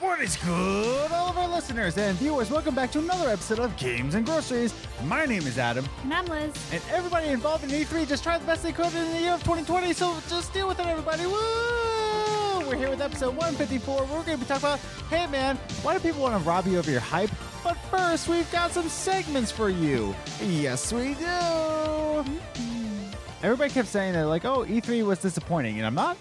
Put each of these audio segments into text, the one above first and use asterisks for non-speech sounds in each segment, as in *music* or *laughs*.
What is good, all of our listeners and viewers? Welcome back to another episode of Games and Groceries. My name is Adam, And I'm Liz. and everybody involved in E3 just tried the best they could in the year of 2020, so just deal with it, everybody. Woo! We're here with episode 154. We're going to be talking about, hey man, why do people want to rob you of your hype? But first, we've got some segments for you. Yes, we do. Mm-hmm. Everybody kept saying that, like, oh, E3 was disappointing, and I'm not,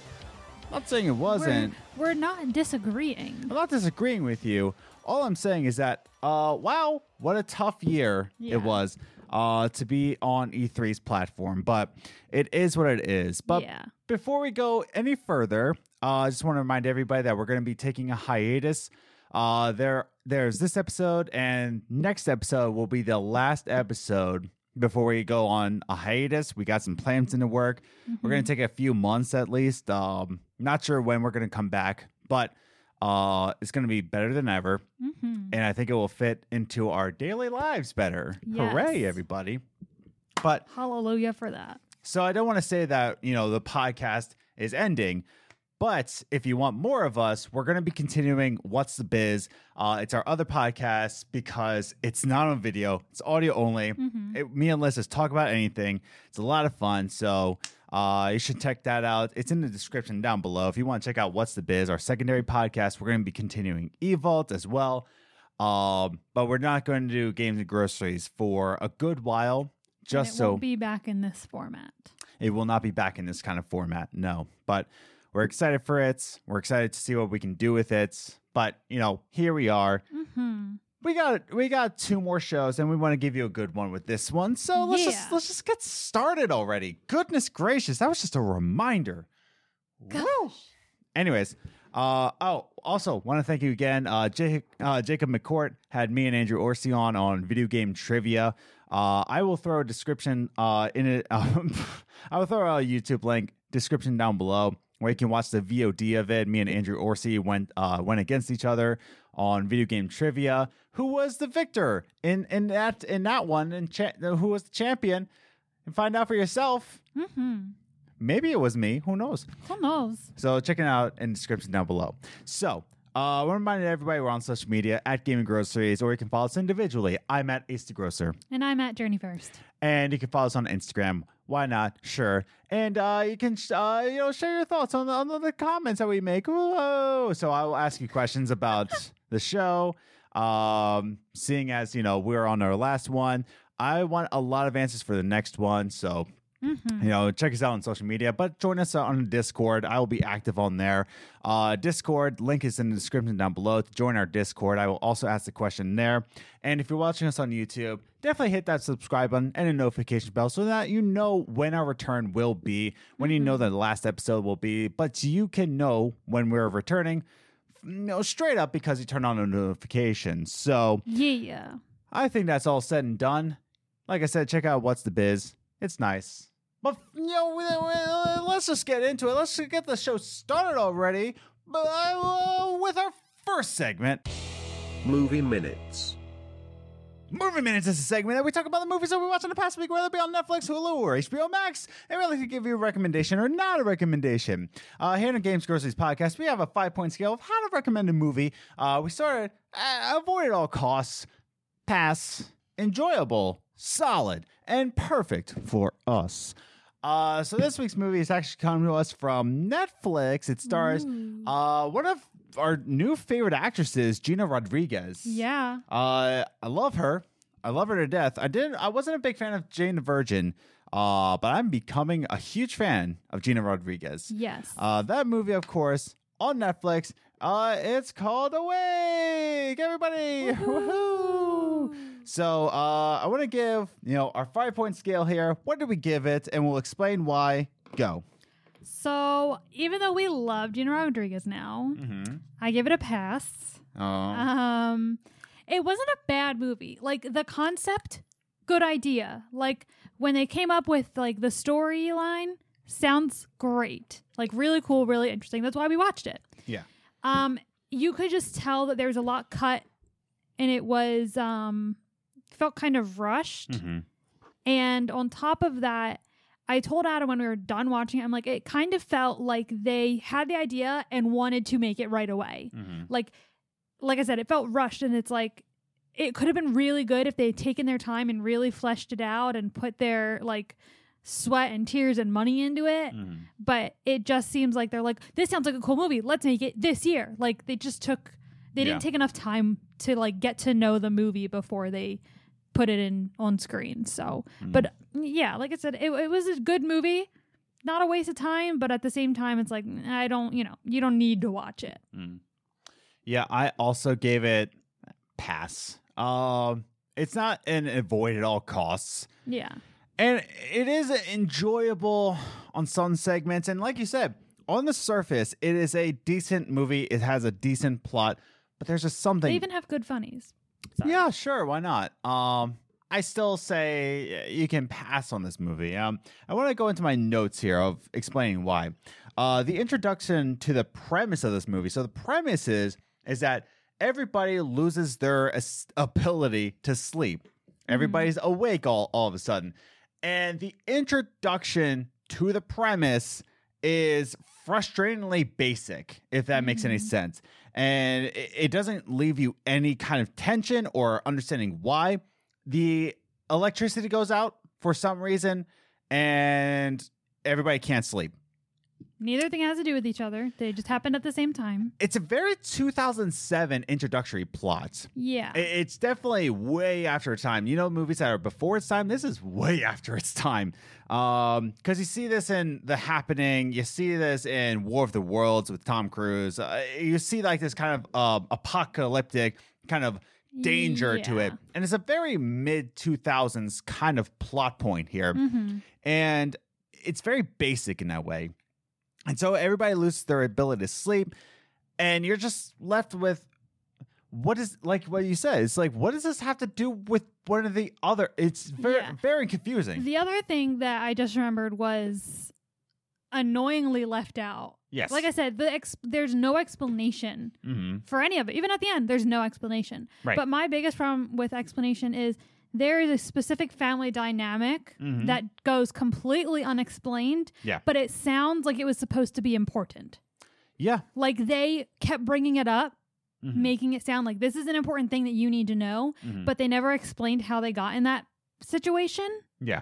not saying it wasn't. We're, not disagreeing. I'm not disagreeing with you. All I'm saying is that, uh, wow, what a tough year Yeah. it was uh, to be on E3's platform. But it is what it is. But Yeah. before we go any further, uh, I just want to remind everybody that we're going to be taking a hiatus. Uh, there, there's this episode, and next episode will be the last episode before we go on a hiatus. We got some plans in the work. We're going to take a few months at least. Um, not sure when we're going to come back, but uh, it's going to be better than ever. hmm And I think it will fit into our daily lives better. Hooray, everybody. But Hallelujah for that. so I don't want to say that, you know, the podcast is ending, but if you want more of us, we're going to be continuing What's the Biz. Uh, it's our other podcast because it's not on video, it's audio only. Mhm. It, me and Liz just talk about anything. It's a lot of fun. So uh, you should check that out. It's in the description down below. If you want to check out What's the Biz, our secondary podcast, we're going to be continuing Evault as well. Um, but we're not going to do games and groceries for a good while. Just it so won't be back in this format. it will not be back in this kind of format, no. But we're excited for it. We're excited to see what we can do with it. But you know, here we are. hmm We got we got two more shows, and we want to give you a good one with this one. So let's just let's just get started already. Goodness gracious, that was just a reminder. Woo. Anyways, uh oh, also want to thank you again. Uh, Jake, uh, Jacob McCourt had me and Andrew Orsi on on video game trivia. Uh, I will throw a description uh in it. Um, *laughs* I will throw a YouTube link description down below where you can watch the VOD of it. Me and Andrew Orsi went uh went against each other on video game trivia. Who was the victor in in that in that one? And cha- who was the champion? And find out for yourself. hmm Maybe it was me. Who knows? Who knows? So check it out in the description down below. So uh, we're reminding everybody we're on social media at Gaming Groceries, or you can follow us individually. I'm at Ace the Grocer, And I'm at Journey First. and you can follow us on Instagram. Why not? Sure. And uh, you can uh, you know share your thoughts on the, on the comments that we make. Whoa! So I will ask you questions about *laughs* the show. Um, seeing as you know we're on our last one, I want a lot of answers for the next one. So hmm you know check us out on social media but join us on discord. I will be active on there. Uh discord link is in the description down below. To join our discord i will also ask the question there. And if you're watching us on youtube definitely hit that subscribe button and a notification bell so that you know when our return will be when you know that the last episode will be but you can know when we're returning you know straight up because he turned on a notification so Yeah. I think that's all said and done. Like I said, check out What's the Biz. It's nice. But, you know, we- we- let's just get into it. Let's get the show started already but, uh, with our first segment. Movie Minutes. Movie Minutes is a segment that we talk about the movies that we watched in the past week, whether it be on Netflix, Hulu, or HBO Max, and we like to give you a recommendation or not a recommendation. Uh, here in the Games Groceries podcast, we have a five point scale of how to recommend a movie. Uh, we started uh, avoid at all costs, pass, enjoyable, solid, and perfect for us. Uh, so this week's movie is actually coming to us from Netflix. It stars uh, one of our new favorite actress is Gina Rodriguez. Yeah. Uh, I love her. I love her to death. I didn't. I wasn't a big fan of Jane the Virgin. Uh, but I'm becoming a huge fan of Gina Rodriguez. Yes. Uh, that movie, of course, on Netflix. Uh, it's called Awake. Everybody, woohoo! So, uh, I want to give you know our five point scale here. What did we give it? And we'll explain why. Go. So even though we love Gina Rodriguez now, Mm-hmm. I give it a pass. Oh. Um, it wasn't a bad movie. Like the concept, good idea. Like when they came up with like the storyline, sounds great. Like really cool, really interesting. That's why we watched it. Yeah. Um, you could just tell that there was a lot cut, and it was um felt kind of rushed. Mm-hmm. And on top of that, I told Adam when we were done watching it, I'm like, it kind of felt like they had the idea and wanted to make it right away. Mm-hmm. Like like I said, it felt rushed, and it's like it could have been really good if they had taken their time and really fleshed it out and put their like sweat and tears and money into it. Mhm. But it just seems like they're like, this sounds like a cool movie. Let's make it this year. Like they just took, they Yeah. didn't take enough time to like get to know the movie before they put it in on screen. So, Mm. but yeah, like I said, it, it was a good movie. Not a waste of time, but at the same time, it's like I don't, you know, you don't need to watch it. Mm. Yeah, I also gave it pass. Um, it's not an avoid at all costs, Yeah, and it is enjoyable on some segments. And like you said, on the surface, it is a decent movie. It has a decent plot, but there's just something. they even have good funnies. Sorry. Yeah, sure. Why not? Um, I still say you can pass on this movie. Um, I want to go into my notes here of explaining why. Uh, the introduction to the premise of this movie. So the premise is is that everybody loses their as- ability to sleep. Everybody's awake all, all of a sudden. And the introduction to the premise is frustratingly basic, if that makes any Mhm. sense. And it, doesn't leave you any kind of tension or understanding why. The electricity goes out for some reason, and everybody can't sleep. Neither thing has to do with each other. They just happened at the same time. It's a very 2007 introductory plot. Yeah. It's definitely way after its time. You know, movies that are before its time. This is way *laughs* after its time. Um, because you see this in The Happening. You see this in War of the Worlds with Tom Cruise. Uh, you see like this kind of uh, apocalyptic kind of danger to it, and it's a very mid 2000s kind of plot point here Mhm. and it's very basic in that way. And so everybody loses their ability to sleep, and you're just left with what is like what you said. It's like what does this have to do with one of the other? It's very Yeah. very confusing. The other thing that I just remembered was annoyingly left out. yes, Like I said, the ex- there's no explanation hmm for any of it. Even at the end, there's no explanation. Right. But my biggest problem with explanation is there is a specific family dynamic Mhm. that goes completely unexplained. Yeah. But it sounds like it was supposed to be important. yeah, Like they kept bringing it up, Mhm. making it sound like this is an important thing that you need to know, Mhm. but they never explained how they got in that situation. yeah.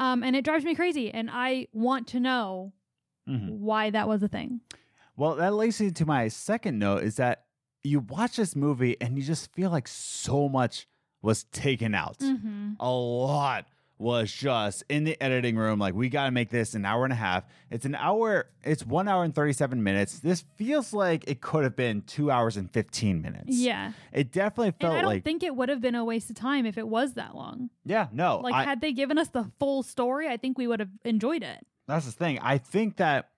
Um, and it drives me crazy. And I want to know Mhm. why that was a thing. Well, that leads me to my second note is that you watch this movie and you just feel like so much was taken out. Mm-hmm. a lot was just in the editing room like we got to make this an hour and a half it's an hour it's one hour and 37 minutes this feels like it could have been two hours and 15 minutes Yeah. it definitely And felt I don't like think it would have been a waste of time if it was that long. yeah no Like, I- had they given us the full story, I think we would have enjoyed it. that's the thing i think that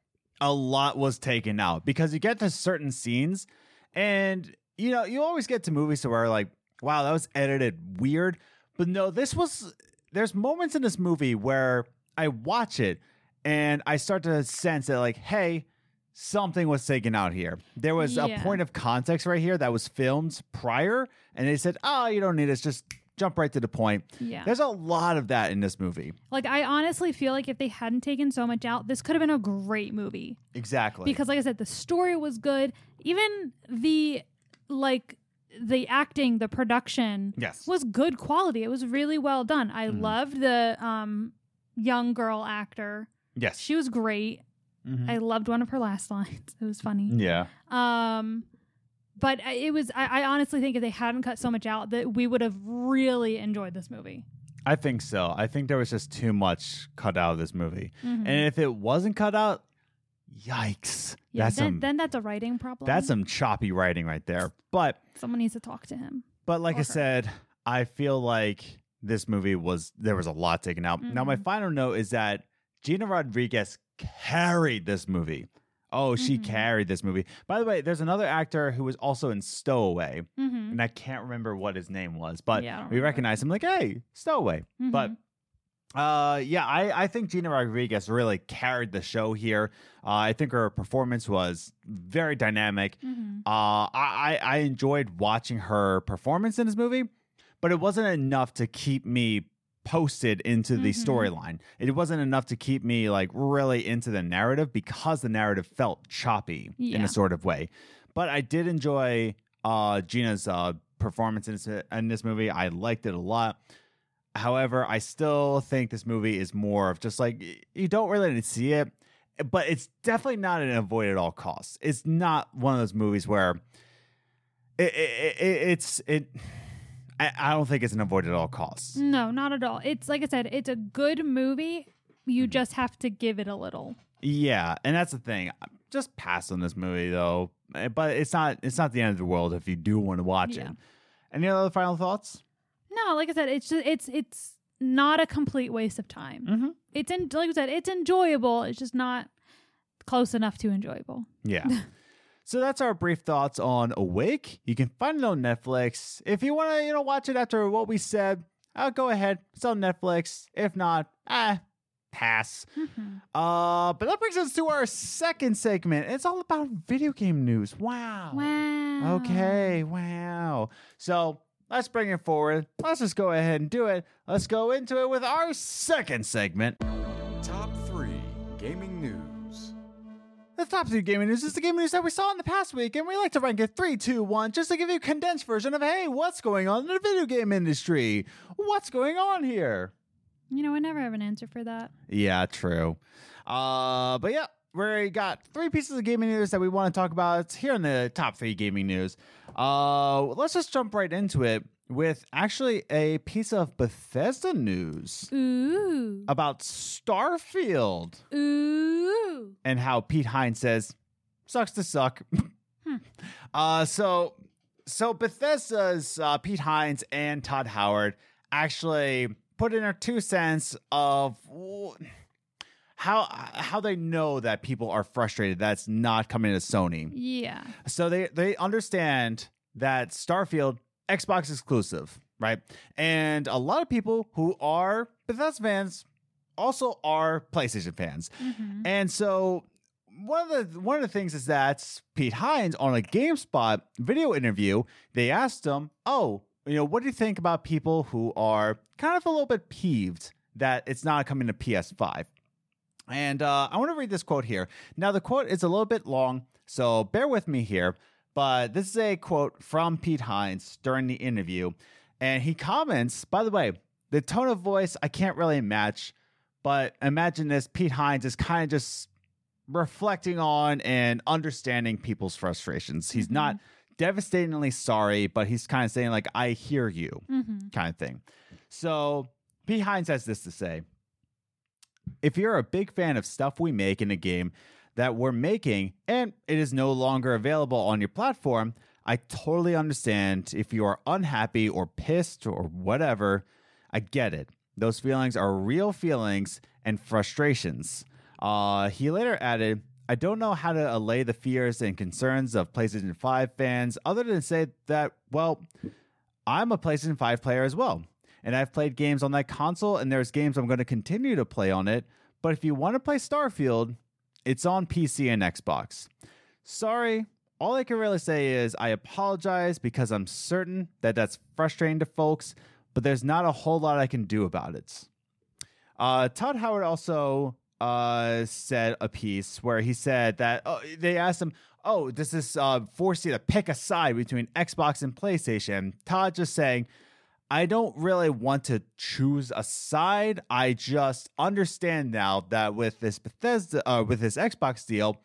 a lot was taken out because you get to certain scenes and you know you always get to movies where like wow that was edited weird but no this was there's moments in this movie where i watch it and i start to sense that like hey something was taken out here there was a point of context right here that was filmed prior and they said oh you don't need this just jump right to the point Yeah. there's a lot of that in this movie like, I honestly feel like if they hadn't taken so much out, this could have been a great movie. exactly Because, like I said, the story was good. Even the, like, the acting, the production yes was good quality. It was really well done. I Mhm. loved the um, young girl actor. yes She was great. Mhm. I loved one of her last *laughs* lines. It was funny. yeah Um, but it was. I, I honestly think if they hadn't cut so much out, that we would have really enjoyed this movie. I think so. I think there was just too much cut out of this movie. Mhm. And if it wasn't cut out, yikes. yeah, that's then, some then that's a writing problem. that's some choppy writing right there. But someone needs to talk to him. but like I her. said, I feel like this movie was there was a lot taken out. Now my Mhm. final note is that Gina Rodriguez carried this movie. Oh, she Mhm. carried this movie. By the way, there's another actor who was also in Stowaway, Mm-hmm. and I can't remember what his name was, but Yeah, we recognize him like, hey, Stowaway. But uh, yeah, I, I think Gina Rodriguez really carried the show here. Uh, I think her performance was very dynamic. hmm Uh, I, I enjoyed watching her performance in this movie, but it wasn't enough to keep me posted into the Mhm. storyline. It wasn't enough to keep me like really into the narrative because the narrative felt choppy in a sort of way. But I did enjoy uh, Gina's uh, performance in this, in this movie. I liked it a lot. However, I still think this movie is more of just like you don't really need to see it, but it's definitely not an avoid at all costs. It's not one of those movies where it, it, it it's it. I, I don't think it's an avoid at all costs. No, not at all. It's like I said, it's a good movie. Mm-hmm. You just have to give it a little. Yeah, and that's the thing. Just pass on this movie though. Eh, But it's not it's not the end of the world if you do want to watch Yeah. it. Any other final thoughts? No, like I said, it's just it's it's not a complete waste of time. Mm-hmm. It's in like I said, it's enjoyable. It's just not close enough to enjoyable. Yeah. *laughs* so that's our brief thoughts on Awake. You can find it on Netflix. If you want to, you know, watch it after what we said, uh, go ahead. It's on Netflix. If not, ah, pass. Uh, but that brings us to our second segment. It's all about video game news. Wow. Wow. Okay, wow. So let's bring it forward. Let's just go ahead and do it. Let's go into it with our second segment. Top 3 Gaming News. The top three gaming news is the gaming news that we saw in the past week, and we like to rank it three, two, one, just to give you a condensed version of hey, what's going on in the video game industry? What's going on here? You know, I never have an answer for that. Yeah, true. Uh, but yeah, we got three pieces of gaming news that we want to talk about. It's here in the top three gaming news. Uh, let's just jump right into it with actually a piece of Bethesda news Ooh. about Starfield Ooh. and how Pete Hines says, "Sucks to suck." *laughs* Uh, so so Bethesda's uh, Pete Hines and Todd Howard actually put in their two cents of w- how how they know that people are frustrated that's not coming to Sony. Yeah. So they they understand that Starfield Xbox exclusive, right? And a lot of people who are Bethesda fans also are PlayStation fans. Mhm. And so one of the one of the things is that Pete Hines on a GameSpot video interview, they asked him, "Oh, you know, what do you think about people who are kind of a little bit peeved that it's not coming to PS5?" And uh, I want to read this quote here. Now, the quote is a little bit long, so bear with me here. But this is a quote from Pete Hines during the interview. And he comments, by the way, the tone of voice I can't really match, but imagine this Pete Hines is kind of just reflecting on and understanding people's frustrations. He's not devastatingly sorry, but he's kind of saying, like, I hear you, Mhm. kind of thing. So Pete Hines has this to say if you're a big fan of stuff we make in a game that we're making and it is no longer available on your platform, I totally understand if you are unhappy or pissed or whatever. I get it. Those feelings are real feelings and frustrations. Uh, he later added, I don't know how to allay the fears and concerns of PlayStation 5 fans other than say that, well, I'm a PlayStation 5 player as well. And I've played games on that console, and there's games I'm going to continue to play on it. But if you want to play Starfield, it's on PC and Xbox. Sorry, all I can really say is I apologize because I'm certain that that's frustrating to folks, but there's not a whole lot I can do about it. Uh, Todd Howard also uh, said a piece where he said that oh, they asked him, "Oh, does this uh, force you to pick a side between Xbox and PlayStation?" Todd just saying, "I don't really want to choose a side. I just understand now that with this Bethesda, uh, with this Xbox deal."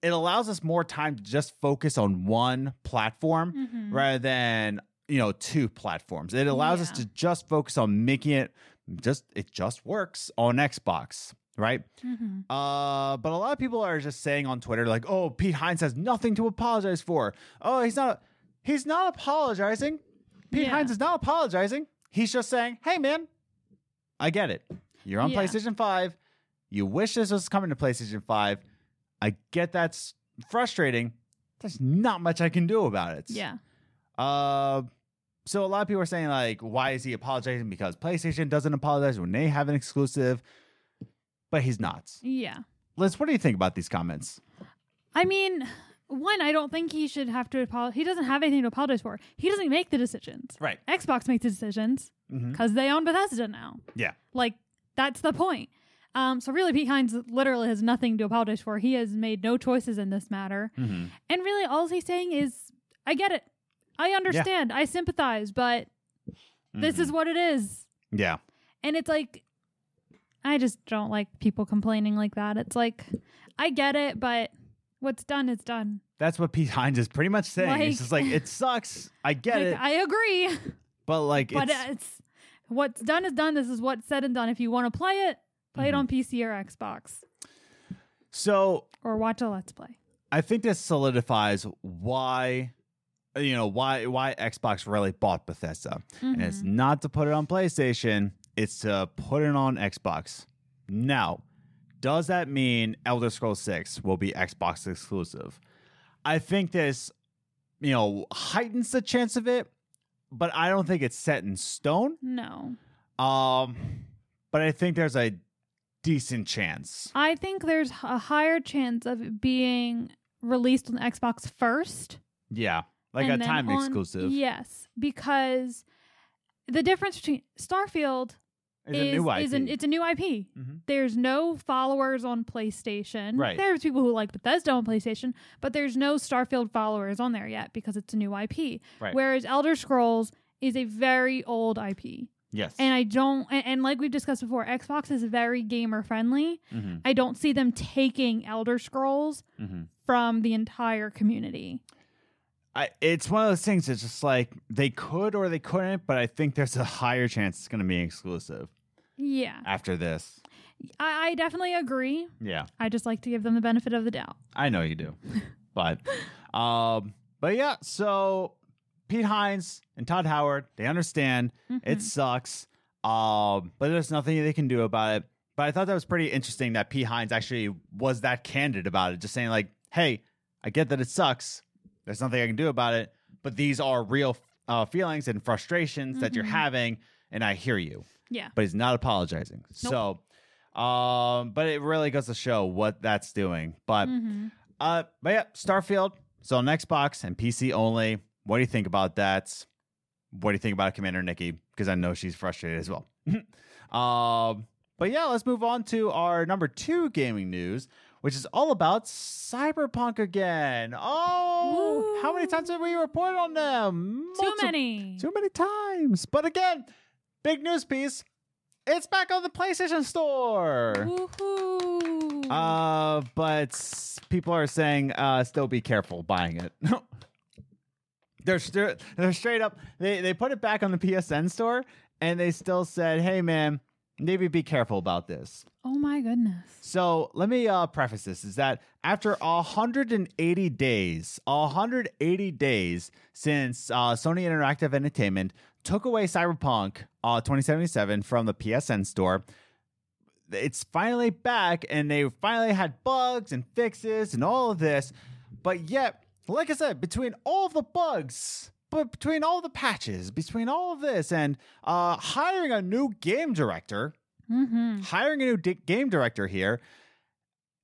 It allows us more time to just focus on one platform Mhm. rather than you know two platforms. It allows us to just focus on making it just it just works on Xbox, right? Mhm. Uh, but a lot of people are just saying on Twitter like, "Oh, Pete Hines has nothing to apologize for." Oh, he's not he's not apologizing. Pete Yeah. Hines is not apologizing. He's just saying, "Hey, man, I get it. You're on Yeah. PlayStation Five. You wish this was coming to PlayStation Five. I get that's frustrating. There's not much I can do about it." Yeah. Uh, so a lot of people are saying like, why is he apologizing? Because PlayStation doesn't apologize when they have an exclusive, but he's not. Yeah. Liz, what do you think about these comments? I mean, one, I don't think he should have to apologize. He doesn't have anything to apologize for. He doesn't make the decisions. Right. Xbox makes the decisions because they own Bethesda now. Yeah. Like, that's the point. Um, so really, Pete Hines literally has nothing to apologize for. He has made no choices in this matter. Mm-hmm. And really, all he's saying is, I get it. I understand. I sympathize, but this is what it is. yeah. And it's like, I just don't like people complaining like that. It's like, I get it, but what's done is done. That's what Pete Hines is pretty much saying. Like- it's just like it sucks. I get Like, it, I agree, but like but it's, it's what's done is done. This is what's said and done. If you want to play it, play it Mhm. on PC or Xbox so or watch a Let's Play. I think this solidifies why you know why why Xbox really bought Bethesda. And it's Mhm. not to put it on PlayStation, it's to put it on Xbox. Now, does that mean Elder Scrolls 6 will be Xbox exclusive? I think this you know heightens the chance of it, but I don't think it's set in stone. No, Um but I think there's a decent chance. I think there's a higher chance of it being released on Xbox first. Yeah. Like a time on- exclusive. Yes, because the difference between Starfield It's is, a new IP. is an, it's a new IP. Mhm. There's no followers on PlayStation. Right. There's people who like Bethesda on PlayStation, but there's no Starfield followers on there yet because it's a new IP. Right. Whereas Elder Scrolls is a very old IP. Yes. And I don't and, and like we've discussed before, Xbox is very gamer friendly. Mhm. I don't see them taking Elder Scrolls Mhm. from the entire community. I, it's one of those things. It's just like they could or they couldn't, but I think there's a higher chance it's going to be exclusive Yeah. after this. I, I definitely agree. Yeah, I just like to give them the benefit of the doubt. I know you do, *laughs* but um, but yeah. So Pete Hines and Todd Howard, they understand it Mhm. sucks, um, but there's nothing they can do about it. But I thought that was pretty interesting that Pete Hines actually was that candid about it, just saying like, "Hey, I get that it sucks. There's nothing I can do about it, but these are real uh, feelings and frustrations that you're Mhm. having, and I hear you." Yeah. But he's not apologizing. So, um, but it really goes to show what that's doing. But hmm uh, but yeah, Starfield. So on Xbox and PC only. What do you think about that? What do you think about Commander Nikki? Because I know she's frustrated as well. *laughs* um, but yeah, let's move on to our number two gaming news, which is all about Cyberpunk again. Oh, how many times have we reported on them? Too many. Too many times. But again, big news piece. It's back on the PlayStation Store. Woohoo. Uh, but people are saying uh, still be careful buying it. *laughs* they're stra- they're straight up. They they put it back on the PSN store, and they still said, "Hey, man, maybe be careful about this." oh my goodness. So let me uh, preface this: is that after 180 days, 180 days since uh, Sony Interactive Entertainment took away Cyberpunk uh, 2077 from the PSN store, it's finally back, and they finally had bugs and fixes and all of this. But yet, like I said, between all the bugs. But between all the patches, between all of this, and uh, hiring a new game director, Mm-hmm. hiring a new di- game director here,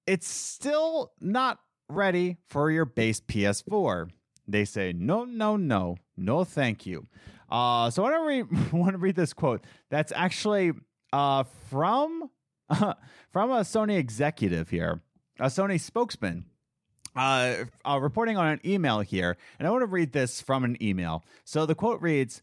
it's still not ready for your base PS4. They say no, no, no, no, thank you. Uh, so I want to read, want to read this quote. That's actually uh, from *laughs* from a Sony executive here, a Sony spokesman. Uh, uh, reporting on an email here, and I want to read this from an email. So the quote reads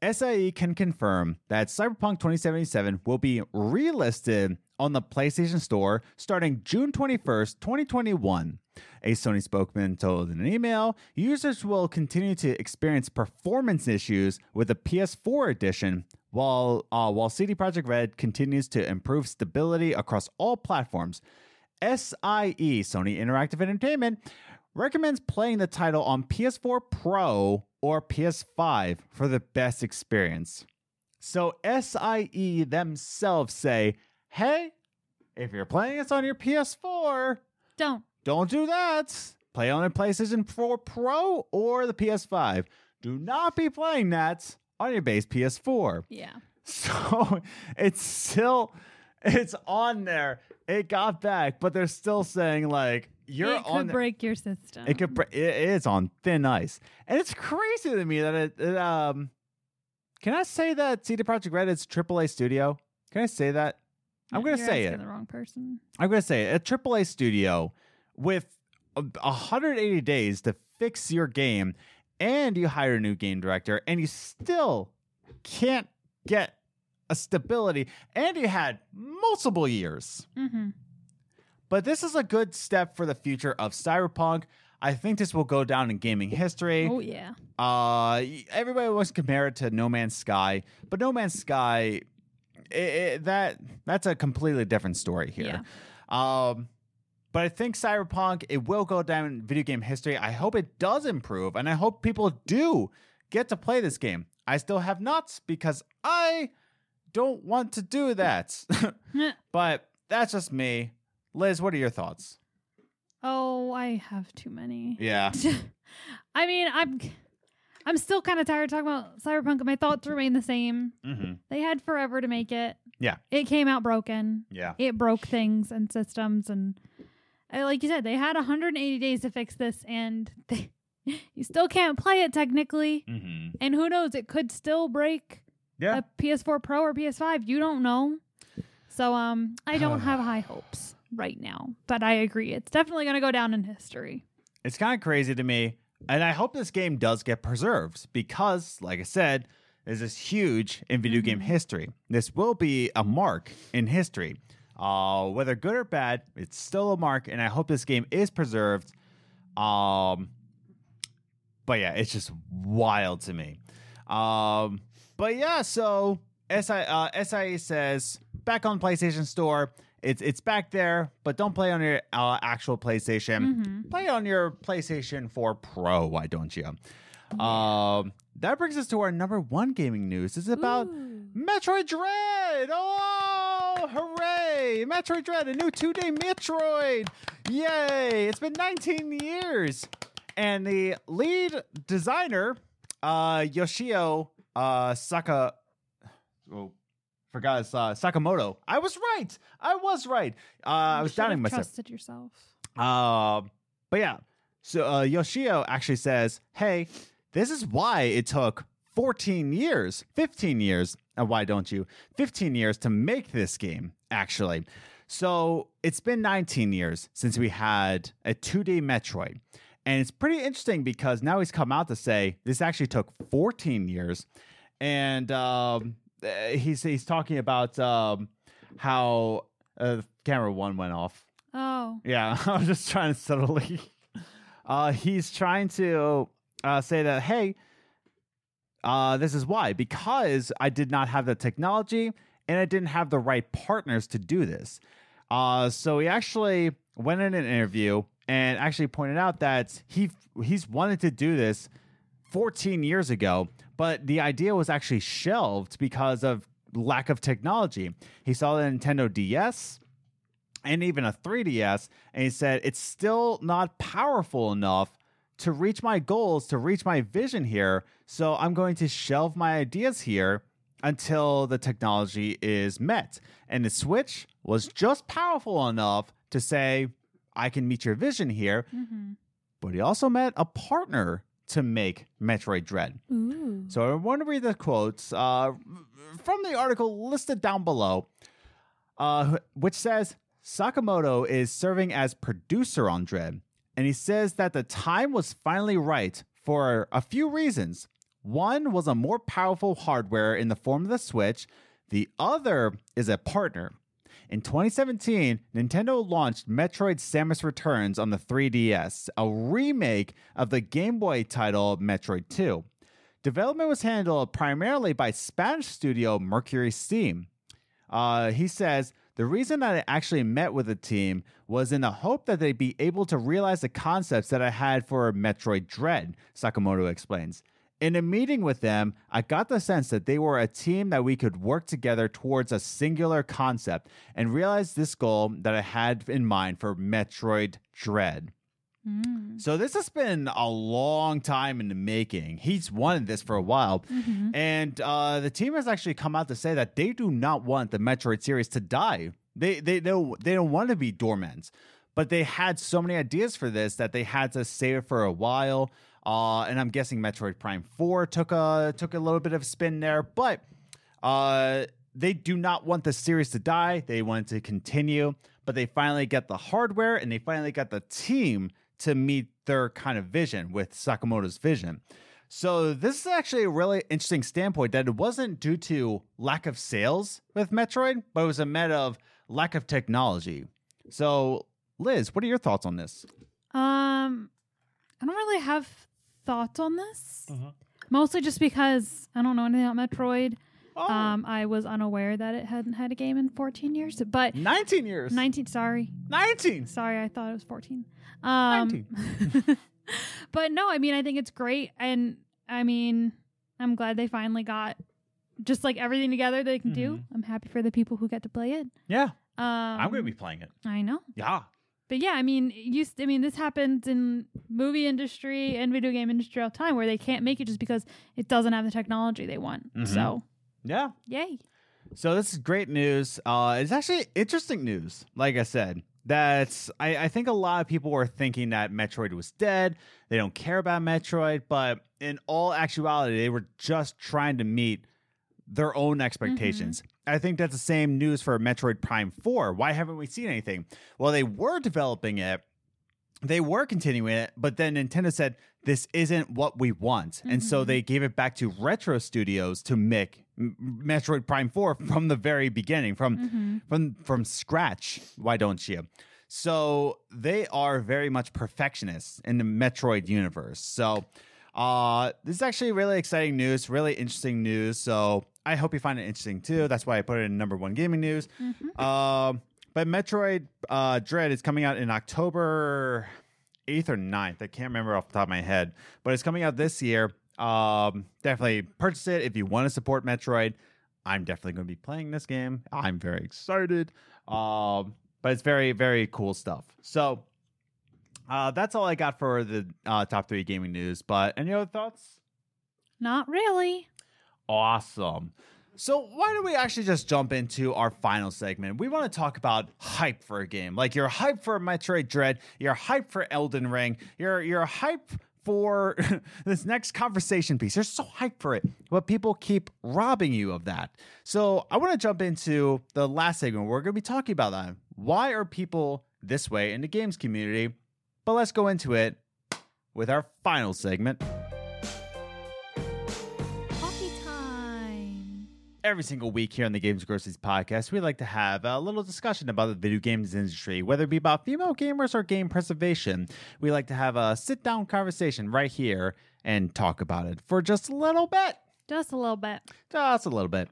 SIE can confirm that Cyberpunk 2077 will be relisted on the PlayStation Store starting June 21st, 2021. A Sony spokesman told in an email users will continue to experience performance issues with the PS4 edition, while, uh, while CD Projekt Red continues to improve stability across all platforms. SIE, Sony Interactive Entertainment, recommends playing the title on PS4 Pro or PS5 for the best experience. So SIE themselves say, hey, if you're playing this on your PS4, Don't. Don't do that. Play on a PlayStation 4 Pro or the PS5. Do not be playing that on your base PS4. Yeah. *laughs* So it's still it's on there. It got back, but they're still saying like you're it on could the- break your system. it could. It is on thin ice, and it's crazy to me that it. it um, can I say that CD Projekt Red is AAA studio? Can I say that? I'm gonna say it. The wrong person. I'm gonna say it. A AAA studio with 180 days to fix your game and you hire a new game director, and you still can't get a stability, and you had multiple years. Mm-hmm. But this is a good step for the future of Cyberpunk. I think this will go down in gaming history. Oh yeah. Uh, everybody wants to compare it to No Man's Sky, but No Man's Sky, i i that that's a completely different story here. Um, but I think Cyberpunk it will go down in video game history. I hope it does improve, and I hope people do get to play this game. I still have not because I don't want to do that. *laughs* *laughs* but that's just me. Liz, what are your thoughts? Oh, I have too many. Yeah. *laughs* I mean, I'm I'm still kind of tired talking about Cyberpunk. My thoughts remain the same. mm-hmm. They had forever to make it. Yeah. It came out broken. Yeah. It broke things and systems and like you said, they had 180 days to fix this and *laughs* they, you still can't play it technically. Mm-hmm. And who knows, it could still break Yeah. a PS4 Pro or PS5. You don't know. So um I *sighs* don't have high hopes right now, but I agree. It's definitely going to go down in history. It's kind of crazy to me. And I hope this game does get preserved because, like I said, this is huge in video game history. This will be a mark in history. Uh, whether good or bad, it's still a mark, and I hope this game is preserved. Um, but yeah, it's just wild to me. Um, but yeah, so SI, uh, SIE says back on PlayStation Store. It's it's back there, but don't play on your uh, actual PlayStation. Mhm. Play on your PlayStation 4 Pro. Why don't you? Um, that brings us to our number one gaming news. It's about Ooh. Metroid Dread. Oh, hooray! Metroid Dread, a new 2D Metroid. Yay! It's been 19 years, and the lead designer, uh, Yoshio uh, Saka. Oh, forgot his uh, Sakamoto. I was right. I was right. Uh, I was doubting myself. Trusted yourself. Um, but yeah, so uh, Yoshio actually says, "Hey, this is why it took 14 years, 15 years. Uh, why don't you? 15 years to make this game, actually. So it's been 19 years since we had a 2D Metroid." And it's pretty interesting because now he's come out to say this actually took 14 years. And um, uh, he's, he's talking about um, how uh, camera one went off. Oh. Yeah, *laughs* I'm just trying to subtly. *laughs* Uh, he's trying to uh, say that, hey, uh, this is why. Because I did not have the technology and I didn't have the right partners to do this. Uh, so he actually went in an interview and actually pointed out that he he's wanted to do this 14 years ago, but the idea was actually shelved because of lack of technology. He saw the Nintendo DS and even a 3DS, and he said it's still not powerful enough to reach my goals, to reach my vision here. So I'm going to shelve my ideas here until the technology is met. And the Switch was just powerful enough to say, I can meet your vision here. Mm-hmm. But he also met a partner to make Metroid Dread. Ooh. So I want to read the quotes uh, from the article listed down below, uh, which says Sakamoto is serving as producer on Dread, and he says that the time was finally right for a few reasons. One was a more powerful hardware in the form of the Switch, the other is a partner. In 2017, Nintendo launched Metroid Samus Returns on the 3DS, a remake of the Game Boy title Metroid 2. Development was handled primarily by Spanish studio Mercury Steam. Uh, he says, the reason that I actually met with the team was in the hope that they'd be able to realize the concepts that I had for Metroid Dread, Sakamoto explains. In a meeting with them, I got the sense that they were a team that we could work together towards a singular concept and realize this goal that I had in mind for Metroid Dread. Mm. So this has been a long time in the making. He's wanted this for a while, Mhm. and uh, the team has actually come out to say that they do not want the Metroid series to die. They they don't they don't want to be dormant, but they had so many ideas for this that they had to save it for a while. Uh, and I'm guessing Metroid Prime Four took a took a little bit of spin there, but uh, they do not want the series to die. They want it to continue, but they finally get the hardware and they finally got the team to meet their kind of vision with Sakamoto's vision. So this is actually a really interesting standpoint that it wasn't due to lack of sales with Metroid, but it was a matter of lack of technology. So, Liz, what are your thoughts on this? Um, I don't really have thoughts on this. Mhm. Mostly just because I don't know anything about Metroid. Oh, Um, I was unaware that it hadn't had a game in 14 years, but 19 years. 19. Sorry, 19. sorry, I thought it was 14. Um, *laughs* *laughs* but no, I mean, I think it's great, and I mean, I'm glad they finally got just like everything together they can do. I'm happy for the people who get to play it. Yeah, Um, I'm going to be playing it. I know. Yeah. But yeah, I mean, you, I mean, this happens in movie industry and video game industry all the time, where they can't make it just because it doesn't have the technology they want. Mhm. So, Yeah. yay! So this is great news. Uh, it's actually interesting news. Like I said, that's I, I think a lot of people were thinking that Metroid was dead. They don't care about Metroid, but in all actuality, they were just trying to meet their own expectations. I think that's the same news for Metroid Prime 4. Why haven't we seen anything? Well, they were developing it. They were continuing it, but then Nintendo said this isn't what we want. And so Mhm. they gave it back to Retro Studios to make M- Metroid Prime 4 from the very beginning, from hmm from from scratch. Why don't you? So they are very much perfectionists in the Metroid universe. So uh this is actually really exciting news, really interesting news. So I hope you find it interesting too. That's why I put it in number one gaming news. hmm Um but Metroid uh Dread is coming out in October 8th or 9th. I can't remember off the top of my head, but it's coming out this year. Um definitely purchase it if you want to support Metroid. I'm definitely going to be playing this game. I'm very excited. Um, but it's very, very cool stuff. So uh, that's all I got for the uh, top three gaming news. But any other thoughts? Not really. Awesome. So why don't we actually just jump into our final segment? We want to talk about hype for a game. Like you're hyped for Metroid Dread, you're hyped for Elden Ring, you're you're hyped for *laughs* this next conversation piece. You're so hyped for it, but people keep robbing you of that. So I want to jump into the last segment. We're going to be talking about that. Why are people this way in the games community? But let's go into it with our final segment. Coffee time. every single week here on the Games Groceries podcast, we like to have a little discussion about the video games industry, whether it be about female gamers or game preservation. We like to have a sit down conversation right here and talk about it for just a little bit. Just a little bit. Just a little bit.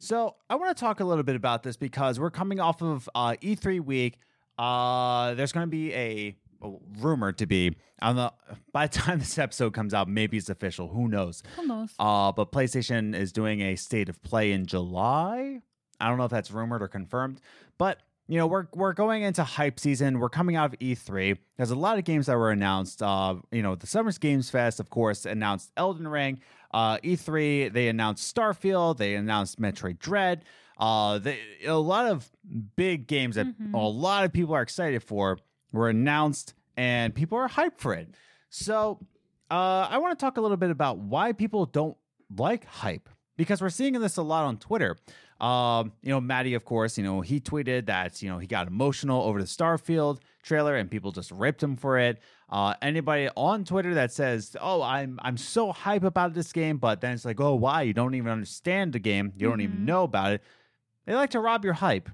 So I want to talk a little bit about this because we're coming off of uh, E3 week. Uh, there's going to be a, a rumor to be on the by the *laughs* time this episode comes out, maybe it's official. Who knows? Almost. Uh, but PlayStation is doing a state of play in July. I don't know if that's rumored or confirmed, but you know we're we're going into hype season. We're coming out of E3. There's a lot of games that were announced. Uh, you know, the Summer's Games Fest, of course, announced Elden Ring. Uh, E3 they announced Starfield. They announced Metroid Dread. Uh, they, a lot of big games that Mhm. a lot of people are excited for were announced, and people are hyped for it. So uh, I want to talk a little bit about why people don't like hype because we're seeing this a lot on Twitter. Um, you know, Maddie, of course, you know, he tweeted that, you know, he got emotional over the Starfield trailer and people just ripped him for it. Uh, anybody on Twitter that says, "Oh, I'm I'm so hype about this game," but then it's like, "Oh, why? You don't even understand the game. You don't even Mhm. know about it." They like to rob your hype.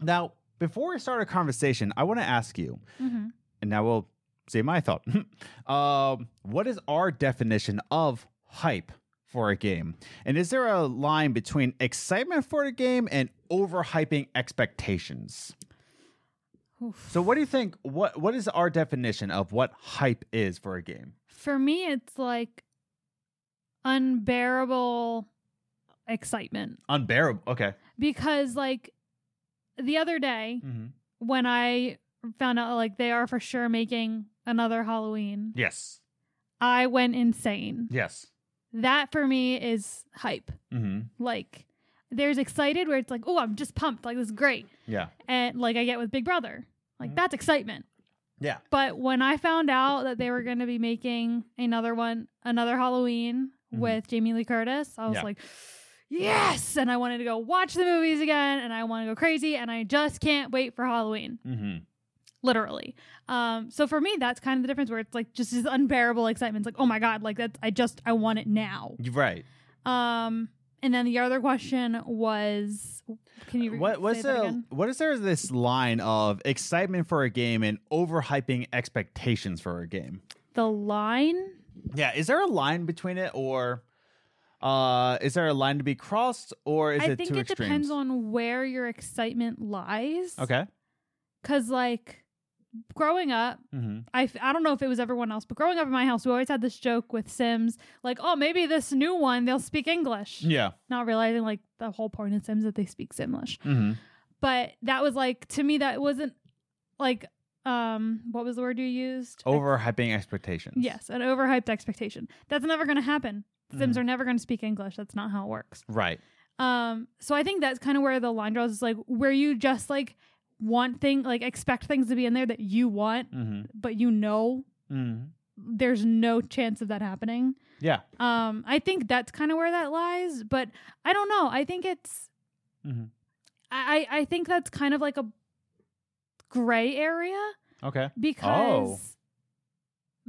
Now, before we start a conversation, I want to ask you, hmm and now we'll say my thought. *laughs* um, what is our definition of hype for a game? And is there a line between excitement for a game and overhyping expectations? So, what do you think? What What is our definition of what hype is for a game? For me, it's like unbearable excitement Unbearable. Okay. because, like, the other day Mm-hmm. when I found out like they are for sure making another Halloween, Yes. I went insane. Yes. That for me is hype. Mm-hmm. Like, there's excited where it's like, oh, I'm just pumped. Like, this is great. Yeah. And like I get with Big Brother, like, Mhm. that's excitement. Yeah. But when I found out that they were going to be making another one, another Halloween Mhm. with Jamie Lee Curtis, I was Yeah. like, yes. And I wanted to go watch the movies again and I want to go crazy and I just can't wait for Halloween. Mm-hmm. literally. Um, so for me, that's kind of the difference where it's like just this unbearable excitement. It's like, oh my god, like that's I just I want it now. Right. Um, and then the other question was, can you What what's say that the again? what is there this line of excitement for a game and overhyping expectations for a game? the line? Yeah, is there a line between it or uh is there a line to be crossed or is it? I it think two it extremes? depends on where your excitement lies. Okay. Cause like growing up, hmm I, f- I don't know if it was everyone else, but growing up in my house, we always had this joke with Sims, like, oh, maybe this new one they'll speak English. Yeah. Not realizing like the whole point in Sims that they speak Simlish. hmm But that was like to me that wasn't like um what was the word you used? Overhyping expectations. Yes, an overhyped expectation. That's never going to happen. Sims Mhm. are never going to speak English. That's not how it works. Right. Um, so I think that's kind of where the line draws is like where you just like want thing like expect things to be in there that you want, hmm but you know hmm there's no chance of that happening. Yeah. Um, I think that's kind of where that lies, but I don't know. I think it's Mhm. I I think that's kind of like a gray area Okay. because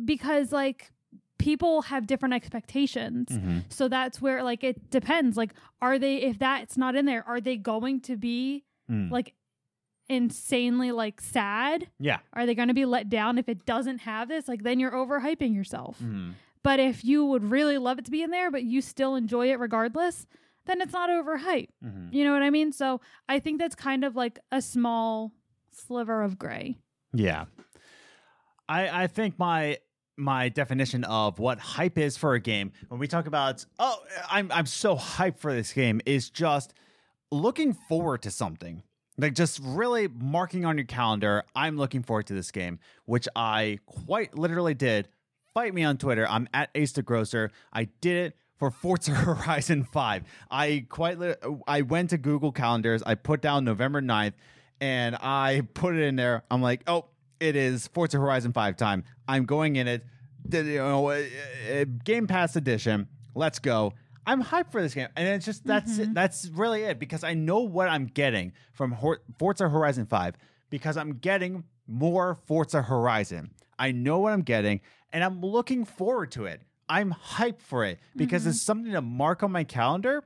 because like people have different expectations. hmm So that's where like it depends. Like are they if that's not in there, are they going to be Mm. like insanely like sad? Yeah. Are they going to be let down if it doesn't have this? Like then you're overhyping yourself. hmm But if you would really love it to be in there but you still enjoy it regardless, then it's not overhyped. hmm You know what I mean? So I think that's kind of like a small sliver of gray. Yeah. I I think my my definition of what hype is for a game when we talk about oh I'm I'm so hyped for this game is just looking forward to something. Like just really marking on your calendar, I'm looking forward to this game, which I quite literally did. Fight me on Twitter. I'm at Ace the Grocer. I did it for Forza *laughs* Horizon 5. I quite li- I went to Google Calendars. I put down November 9th and I put it in there. I'm like, "Oh, it is Forza Horizon 5 time. I'm going in it. You know, uh, uh, Game Pass edition. Let's go." I'm hyped for this game, and it's just that's it. that's really it because I know what I'm getting from Hor- Forza Horizon 5 because I'm getting more Forza Horizon. I know what I'm getting, and I'm looking forward to it. I'm hyped for it because it's something to mark on my calendar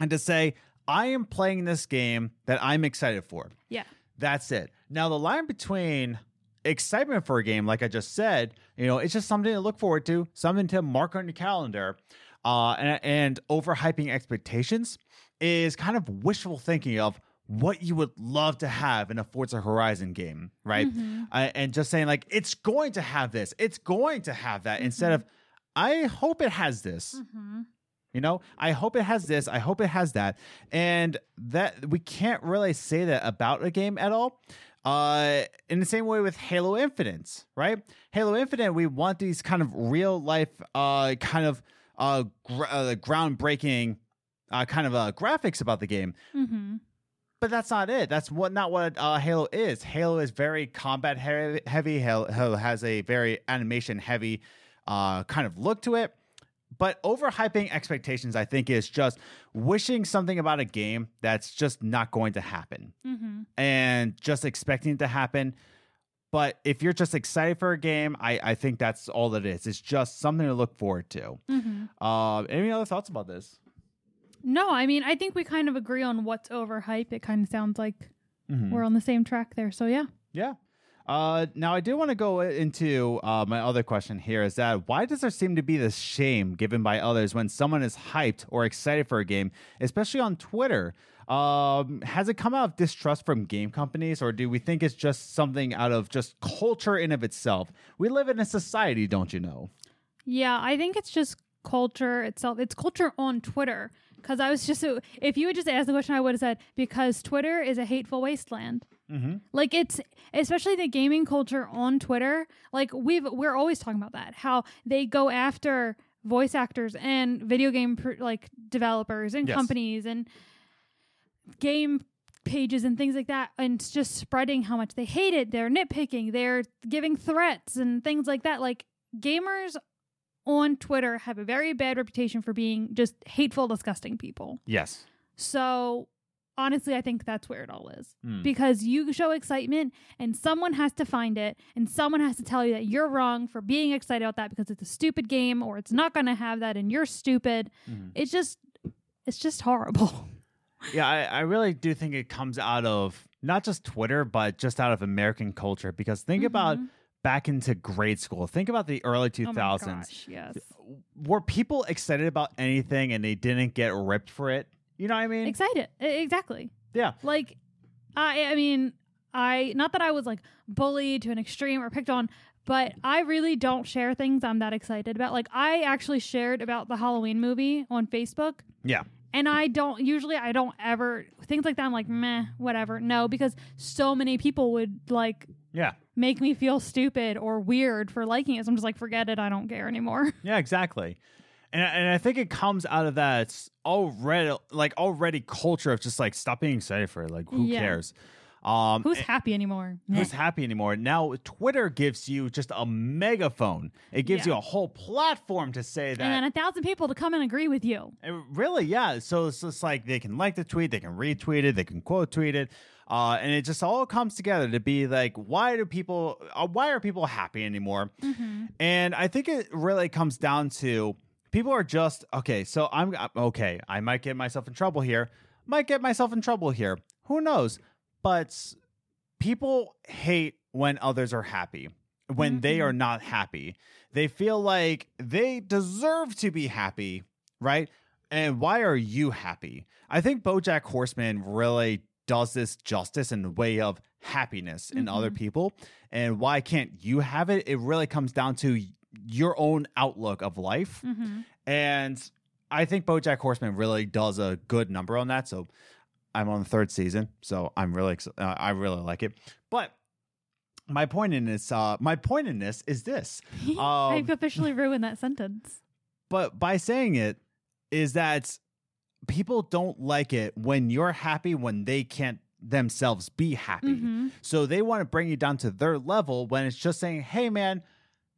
and to say I am playing this game that I'm excited for. Yeah. That's it. Now the line between excitement for a game, like I just said, you know, it's just something to look forward to, something to mark on your calendar, uh, and, and overhyping expectations is kind of wishful thinking of what you would love to have in a Forza Horizon game, right? Uh, and just saying like it's going to have this, it's going to have that, instead of I hope it has this. Mm-hmm. You know, I hope it has this. I hope it has that. And that we can't really say that about a game at all. Uh, in the same way with Halo Infinite, right? Halo Infinite, we want these kind of real life, uh, kind of uh, gr- uh groundbreaking, uh, kind of uh, graphics about the game. Mm-hmm. But that's not it. That's what not what uh, Halo is. Halo is very combat heavy. heavy. Halo, Halo has a very animation heavy uh, kind of look to it. But overhyping expectations, I think, is just wishing something about a game that's just not going to happen Mm-hmm. and just expecting it to happen. But if you're just excited for a game, I, I think that's all it is. It's just something to look forward to. Mm-hmm. Uh, any other thoughts about this? No, I mean I think we kind of agree on what's overhyped. It kind of sounds like Mhm. we're on the same track there. So yeah. Yeah. Uh, now I do want to go into uh, my other question here is that why does there seem to be this shame given by others when someone is hyped or excited for a game, especially on Twitter? Um, has it come out of distrust from game companies, or do we think it's just something out of just culture in of itself? We live in a society, don't you know? Yeah, I think it's just culture itself. It's culture on Twitter. Because I was just, if you had just asked the question, I would have said, because Twitter is a hateful wasteland. Mm-hmm. Like it's, especially the gaming culture on Twitter. Like we've, we're always talking about that. How they go after voice actors and video game pr- like developers and Yes. companies and game pages and things like that and it's just spreading how much they hate it they're nitpicking they're giving threats and things like that like gamers on twitter have a very bad reputation for being just hateful disgusting people Yes. so honestly, I think that's where it all is. Hmm. Because you show excitement and someone has to find it and someone has to tell you that you're wrong for being excited about that because it's a stupid game or it's not going to have that and you're stupid. Mhm. It's just it's just horrible. *laughs* Yeah, I, I really do think it comes out of not just Twitter, but just out of American culture. Because think about Mhm. back into grade school. Think about the early Oh my 2000s. gosh, yes. Were people excited about anything and they didn't get ripped for it? You know what I mean? Excited. Exactly. yeah. Like I I mean, I not that I was like bullied to an extreme or picked on, but I really don't share things I'm that excited about. Like I actually shared about the Halloween movie on Facebook. Yeah. And I don't usually I don't ever things like that I'm like meh whatever no because so many people would like Yeah. make me feel stupid or weird for liking it so I'm just like forget it I don't care anymore Yeah, exactly. And and I think it comes out of that already like already culture of just like stop being excited for it. Like who Yeah. cares? Um who's happy anymore who's happy anymore. Now Twitter gives you just a megaphone. It gives Yeah. you a whole platform to say that and then a thousand people to come and agree with you It really, yeah. So it's just like they can like the tweet, they can retweet it, they can quote tweet it, uh, and it just all comes together to be like, why do people, uh, why are people happy anymore? mm-hmm. And I think it really comes down to people are just okay. So I'm okay. I might get myself in trouble here. Might get myself in trouble here. Who knows? But people hate when others are happy. When they Mhm. are not happy, they feel like they deserve to be happy, right? And why are you happy? I think BoJack Horseman really does this justice in the way of happiness in other Mhm. people. And why can't you have it? It really comes down to your own outlook of life. Mm-hmm. And I think BoJack Horseman really does a good number on that. So I'm on the third season, so I'm really ex- uh, I really like it. But my point in this, uh, my point in this is this. *laughs* I've Um, officially *laughs* ruined that sentence. but by saying it, is that people don't like it when you're happy when they can't themselves be happy. Mhm. So they want to bring you down to their level when it's just saying, hey, man,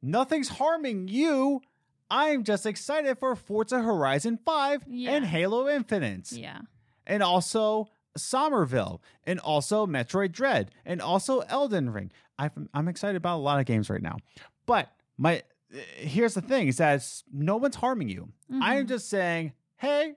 nothing's harming you. I'm just excited for Forza Horizon 5 Yeah. and Halo Infinite. Yeah. And also Somerville. And also Metroid Dread. And also Elden Ring. I'm, I'm excited about a lot of games right now. But my here's the thing is that no one's harming you. I'm Mhm. just saying, hey,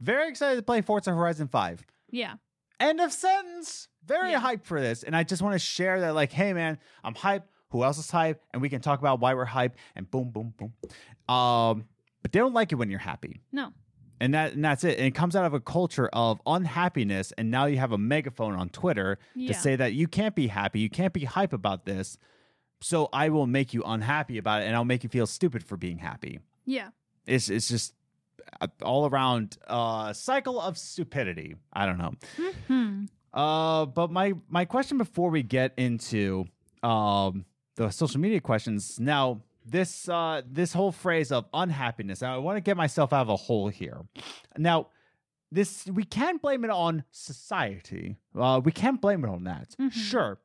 very excited to play Forza Horizon 5. Yeah. End of sentence. Very Yeah. hyped for this. And I just want to share that, like, hey, man, I'm hyped. Who else is hype, And we can talk about why we're hype, and boom, boom, boom. Um, but they don't like it when you're happy. No. And that and that's it. And it comes out of a culture of unhappiness. And now you have a megaphone on Twitter Yeah. to say that you can't be happy. You can't be hype about this. So I will make you unhappy about it and I'll make you feel stupid for being happy. Yeah. It's it's just all around uh cycle of stupidity. I don't know. Hmm. Uh, but my my question before we get into um the social media questions now this uh this whole phrase of unhappiness i want to get myself out of a hole here now this we can't blame it on society uh we can't blame it on that Mhm. sure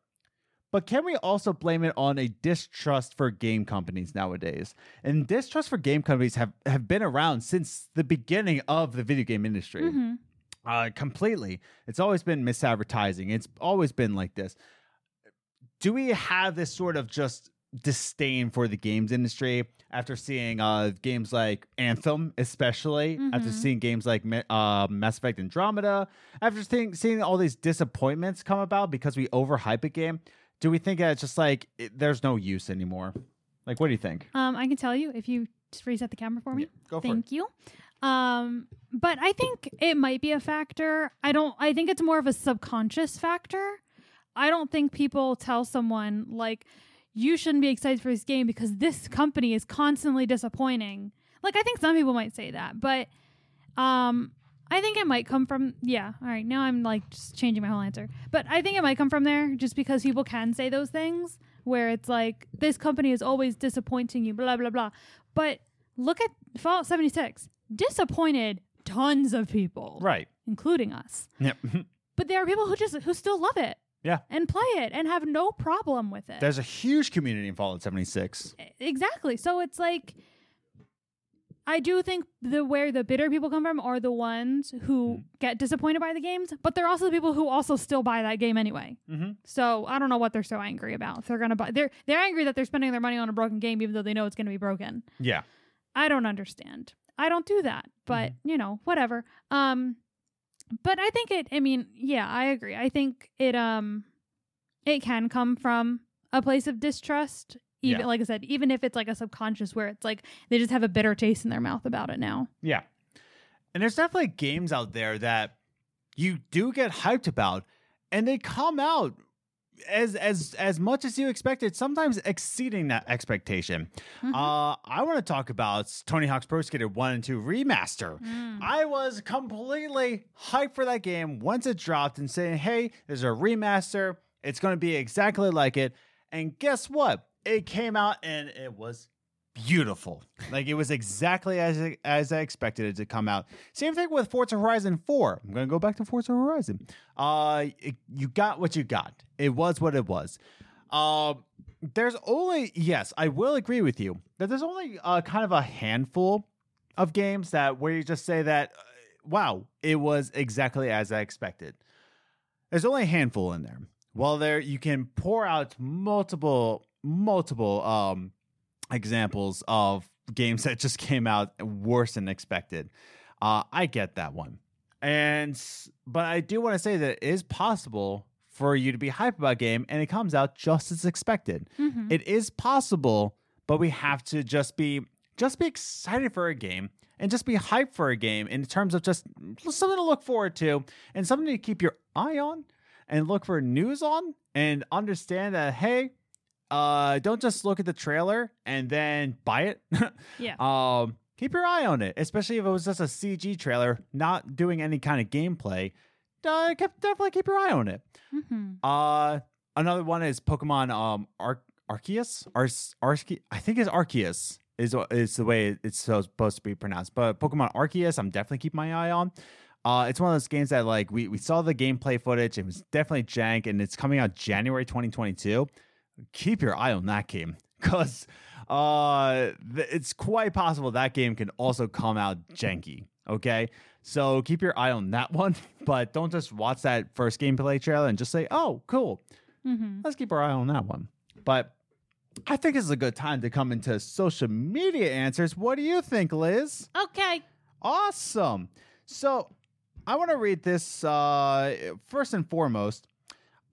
but can we also blame it on a distrust for game companies nowadays and distrust for game companies have have been around since the beginning of the video game industry hmm uh, completely. It's always been misadvertising. It's always been like this. Do we have this sort of just disdain for the games industry after seeing uh, games like Anthem, especially after Mhm. seeing games like uh, Mass Effect Andromeda, after seeing seeing all these disappointments come about because we overhype a game? Do we think that it's just like it, there's no use anymore? Like, what do you think? Um, I can tell you if you just reset the camera for me. Go for Thank you. Um, but I think it might be a factor. I don't. I think it's more of a subconscious factor. I don't think people tell someone like you shouldn't be excited for this game because this company is constantly disappointing. Like I think some people might say that, but um I think it might come from yeah, all right. Now I'm like just changing my whole answer. But I think it might come from there just because people can say those things where it's like this company is always disappointing you blah blah blah. But look at Fallout 76. Disappointed tons of people, Right. including us. Yep. *laughs* But there are people who just who still love it. Yeah. And play it and have no problem with it. There's a huge community in Fallout 76. Exactly. So it's like I do think the where the bitter people come from are the ones who Mm. get disappointed by the games, but they're also the people who also still buy that game anyway. Mm-hmm. So I don't know what they're so angry about. They're gonna buy. They're they're angry that they're spending their money on a broken game, even though they know it's gonna be broken. Yeah. I don't understand. I don't do that, but Mm-hmm. you know, whatever. Um, but I think it. I mean, yeah, I agree. I think it. Um, it can come from a place of distrust. Even Yeah. like I said, even if it's like a subconscious where it's like they just have a bitter taste in their mouth about it now. Yeah. And there's definitely games out there that you do get hyped about and they come out as as as much as you expected, sometimes exceeding that expectation. Mhm. Uh I want to talk about Tony Hawk's Pro Skater 1 and 2 remaster. Mm. I was completely hyped for that game once it dropped and saying, hey, there's a remaster. It's going to be exactly like it. And guess what? It came out and it was beautiful. Like it was exactly as as I expected it to come out. Same thing with Forza Horizon 4. I'm going to go back to Forza Horizon. Uh it- you got what you got. It was what it was. Um there's only yes, I will agree with you that there's only uh, kind of a handful of games that where you just say that uh, wow, it was exactly as I expected. There's only a handful in there. While there you can pour out multiple multiple um examples of games that just came out worse than expected. Uh I get that one. And but I do want to say that it is possible for you to be hyped about a game and it comes out just as expected. Mhm. It is possible, but we have to just be just be excited for a game and just be hyped for a game in terms of just something to look forward to and something to keep your eye on and look for news on and understand that hey, uh don't just look at the trailer and then buy it. *laughs* yeah. um keep your eye on it, especially if it was just a CG trailer not doing any kind of gameplay. Uh, keep- definitely keep your eye on it. hmm Uh, another one is Pokemon um Ar- Arceus. Ars Arce- I think it's Arceus is is the way it's supposed to be pronounced. But Pokemon Arceus, I'm definitely keeping my eye on. Uh, it's one of those games that like we we saw the gameplay footage. It was definitely jank, and it's coming out January 2022. Keep your eye on that game *laughs* because uh, th- it's quite possible that game can also come out janky. Okay, so keep your eye on that *laughs* one, but don't just watch that first gameplay trailer and just say, "Oh, cool." hmm Let's keep our eye on that one. But I think this is a good time to come into social media answers. What do you think, Liz? Okay. Awesome. So I want to read this uh, first and foremost.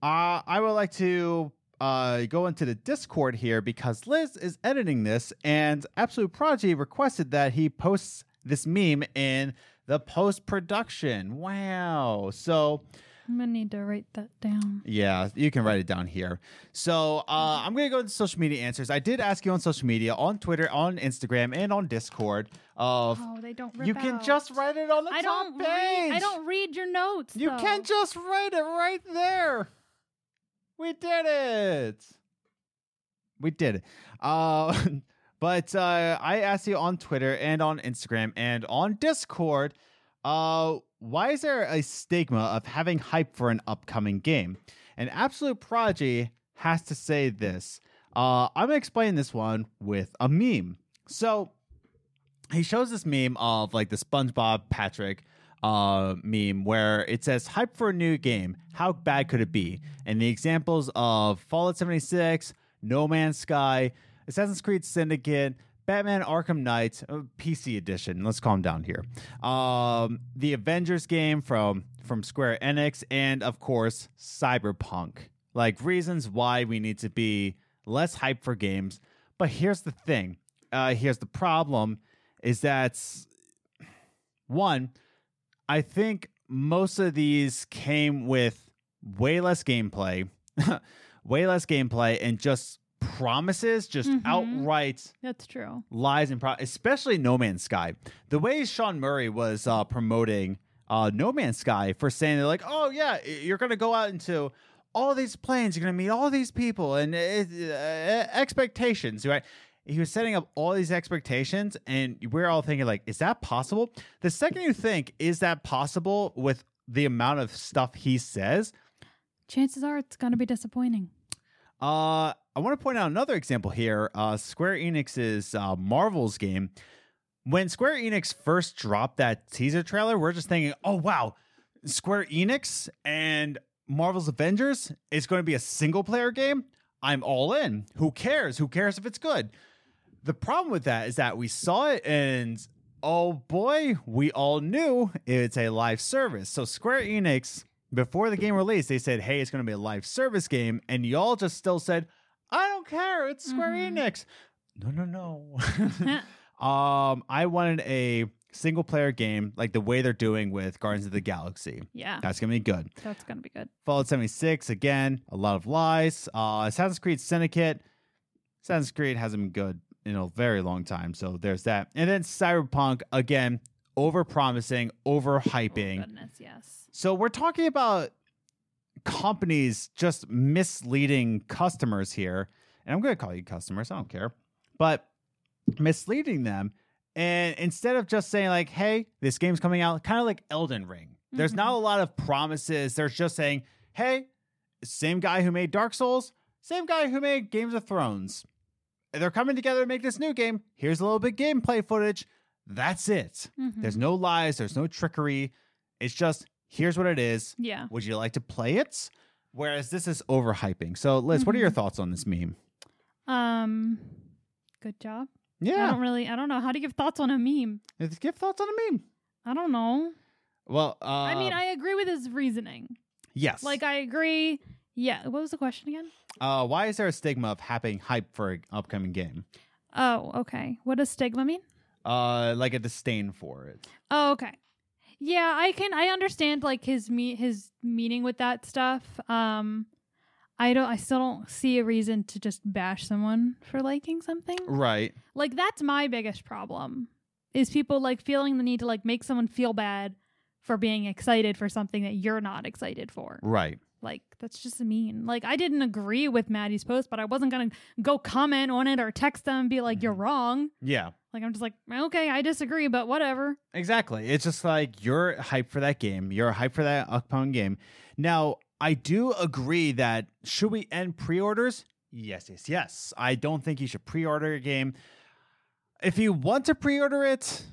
Uh, I would like to uh, go into the Discord here because Liz is editing this, and Absolute Prodigy requested that he posts this meme in the post production. Wow. So. I'm gonna need to write that down. Yeah, you can write it down here. So uh, I'm going to go into social media answers. I did ask you on social media, on Twitter, on Instagram, and on Discord. Of Oh, they don't. Rip you can out. just write it on the I top don't page. read. I don't read your notes. You though. can just write it right there. We did it. We did it. Uh, *laughs* but uh, I asked you on Twitter and on Instagram and on Discord. Uh, why is there a stigma of having hype for an upcoming game? And Absolute Prodigy has to say this. Uh, I'm gonna explain this one with a meme. So he shows this meme of like the SpongeBob Patrick uh, meme where it says hype for a new game. How bad could it be? And the examples of Fallout 76, No Man's Sky, Assassin's Creed Syndicate, Batman Arkham Knight, uh, PC edition. Let's calm down here. Um, the Avengers game from from Square Enix, and of course Cyberpunk. Like reasons why we need to be less hype for games. But here's the thing. Uh, here's the problem: is that one, I think most of these came with way less gameplay, *laughs* way less gameplay, and just promises, just Mhm. outright That's true. lies and pro- especially No Man's Sky. The way Sean Murray was uh, promoting uh, No Man's Sky for saying they're like, oh yeah, you're gonna go out into all these planes, you're gonna meet all these people and uh, uh, expectations, right? He was setting up all these expectations, and we're all thinking like, is that possible? The second you think, is that possible with the amount of stuff he says? Chances are it's gonna be disappointing. Uh, I want to point out another example here. Uh, Square Enix's uh, Marvel's game. when Square Enix first dropped that teaser trailer, we're just thinking, oh wow, Square Enix and Marvel's Avengers is going to be a single player game. I'm all in. Who cares? Who cares if it's good? The problem with that is that we saw it and oh boy, we all knew it's a live service. So Square Enix, before the game released, they said, hey, it's going to be a live service game. And y'all just still said, I don't care. It's Square Mhm. Enix. No, no, no. *laughs* *laughs* um, I wanted a single player game like the way they're doing with Guardians of the Galaxy. Yeah, That's going to be good. that's gonna be good. Fallout 76, again, a lot of lies. Uh, Assassin's Creed Syndicate. Assassin's Creed hasn't been good in a very long time. So there's that. And then Cyberpunk, again, over promising, over Oh, hyping. goodness, yes. so we're talking about companies just misleading customers here. And I'm going to call you customers. I don't care. But misleading them. And instead of just saying, like, hey, this game's coming out, kind of like Elden Ring, there's Mhm. not a lot of promises. There's just saying, hey, same guy who made Dark Souls, same guy who made Games of Thrones. They're coming together to make this new game. Here's a little bit gameplay footage. That's it. Mhm. There's no lies, there's no trickery. It's just here's what it is. yeah. Would you like to play it? Whereas this is overhyping. So, Liz, what are your Mhm. thoughts on this meme? Um, good job. Yeah. I don't really. I don't know how to give thoughts on a meme. give thoughts on a meme. I don't know. Well, uh, I mean, I agree with his reasoning. yes. Like, I agree. Yeah. What was the question again? uh, why is there a stigma of having hype for an upcoming game? Oh, okay. What does stigma mean? Uh, like a disdain for it. Oh, okay. Yeah, I can. I understand like his me his meaning with that stuff. Um, I don't. I still don't see a reason to just bash someone for liking something. Right. Like that's my biggest problem. Is people like feeling the need to like make someone feel bad for being excited for something that you're not excited for. Right. Like that's just mean. Like I didn't agree with Maddie's post, but I wasn't gonna go comment on it or text them and be like, "You're mm-hmm. wrong." Yeah. Like I'm just like, okay, I disagree, but whatever. Exactly. It's just like you're hyped for that game. You're hyped for that upcoming game. Now, I do agree that should we end pre-orders? Yes, yes, yes. I don't think you should pre-order a game. If you want to pre-order it,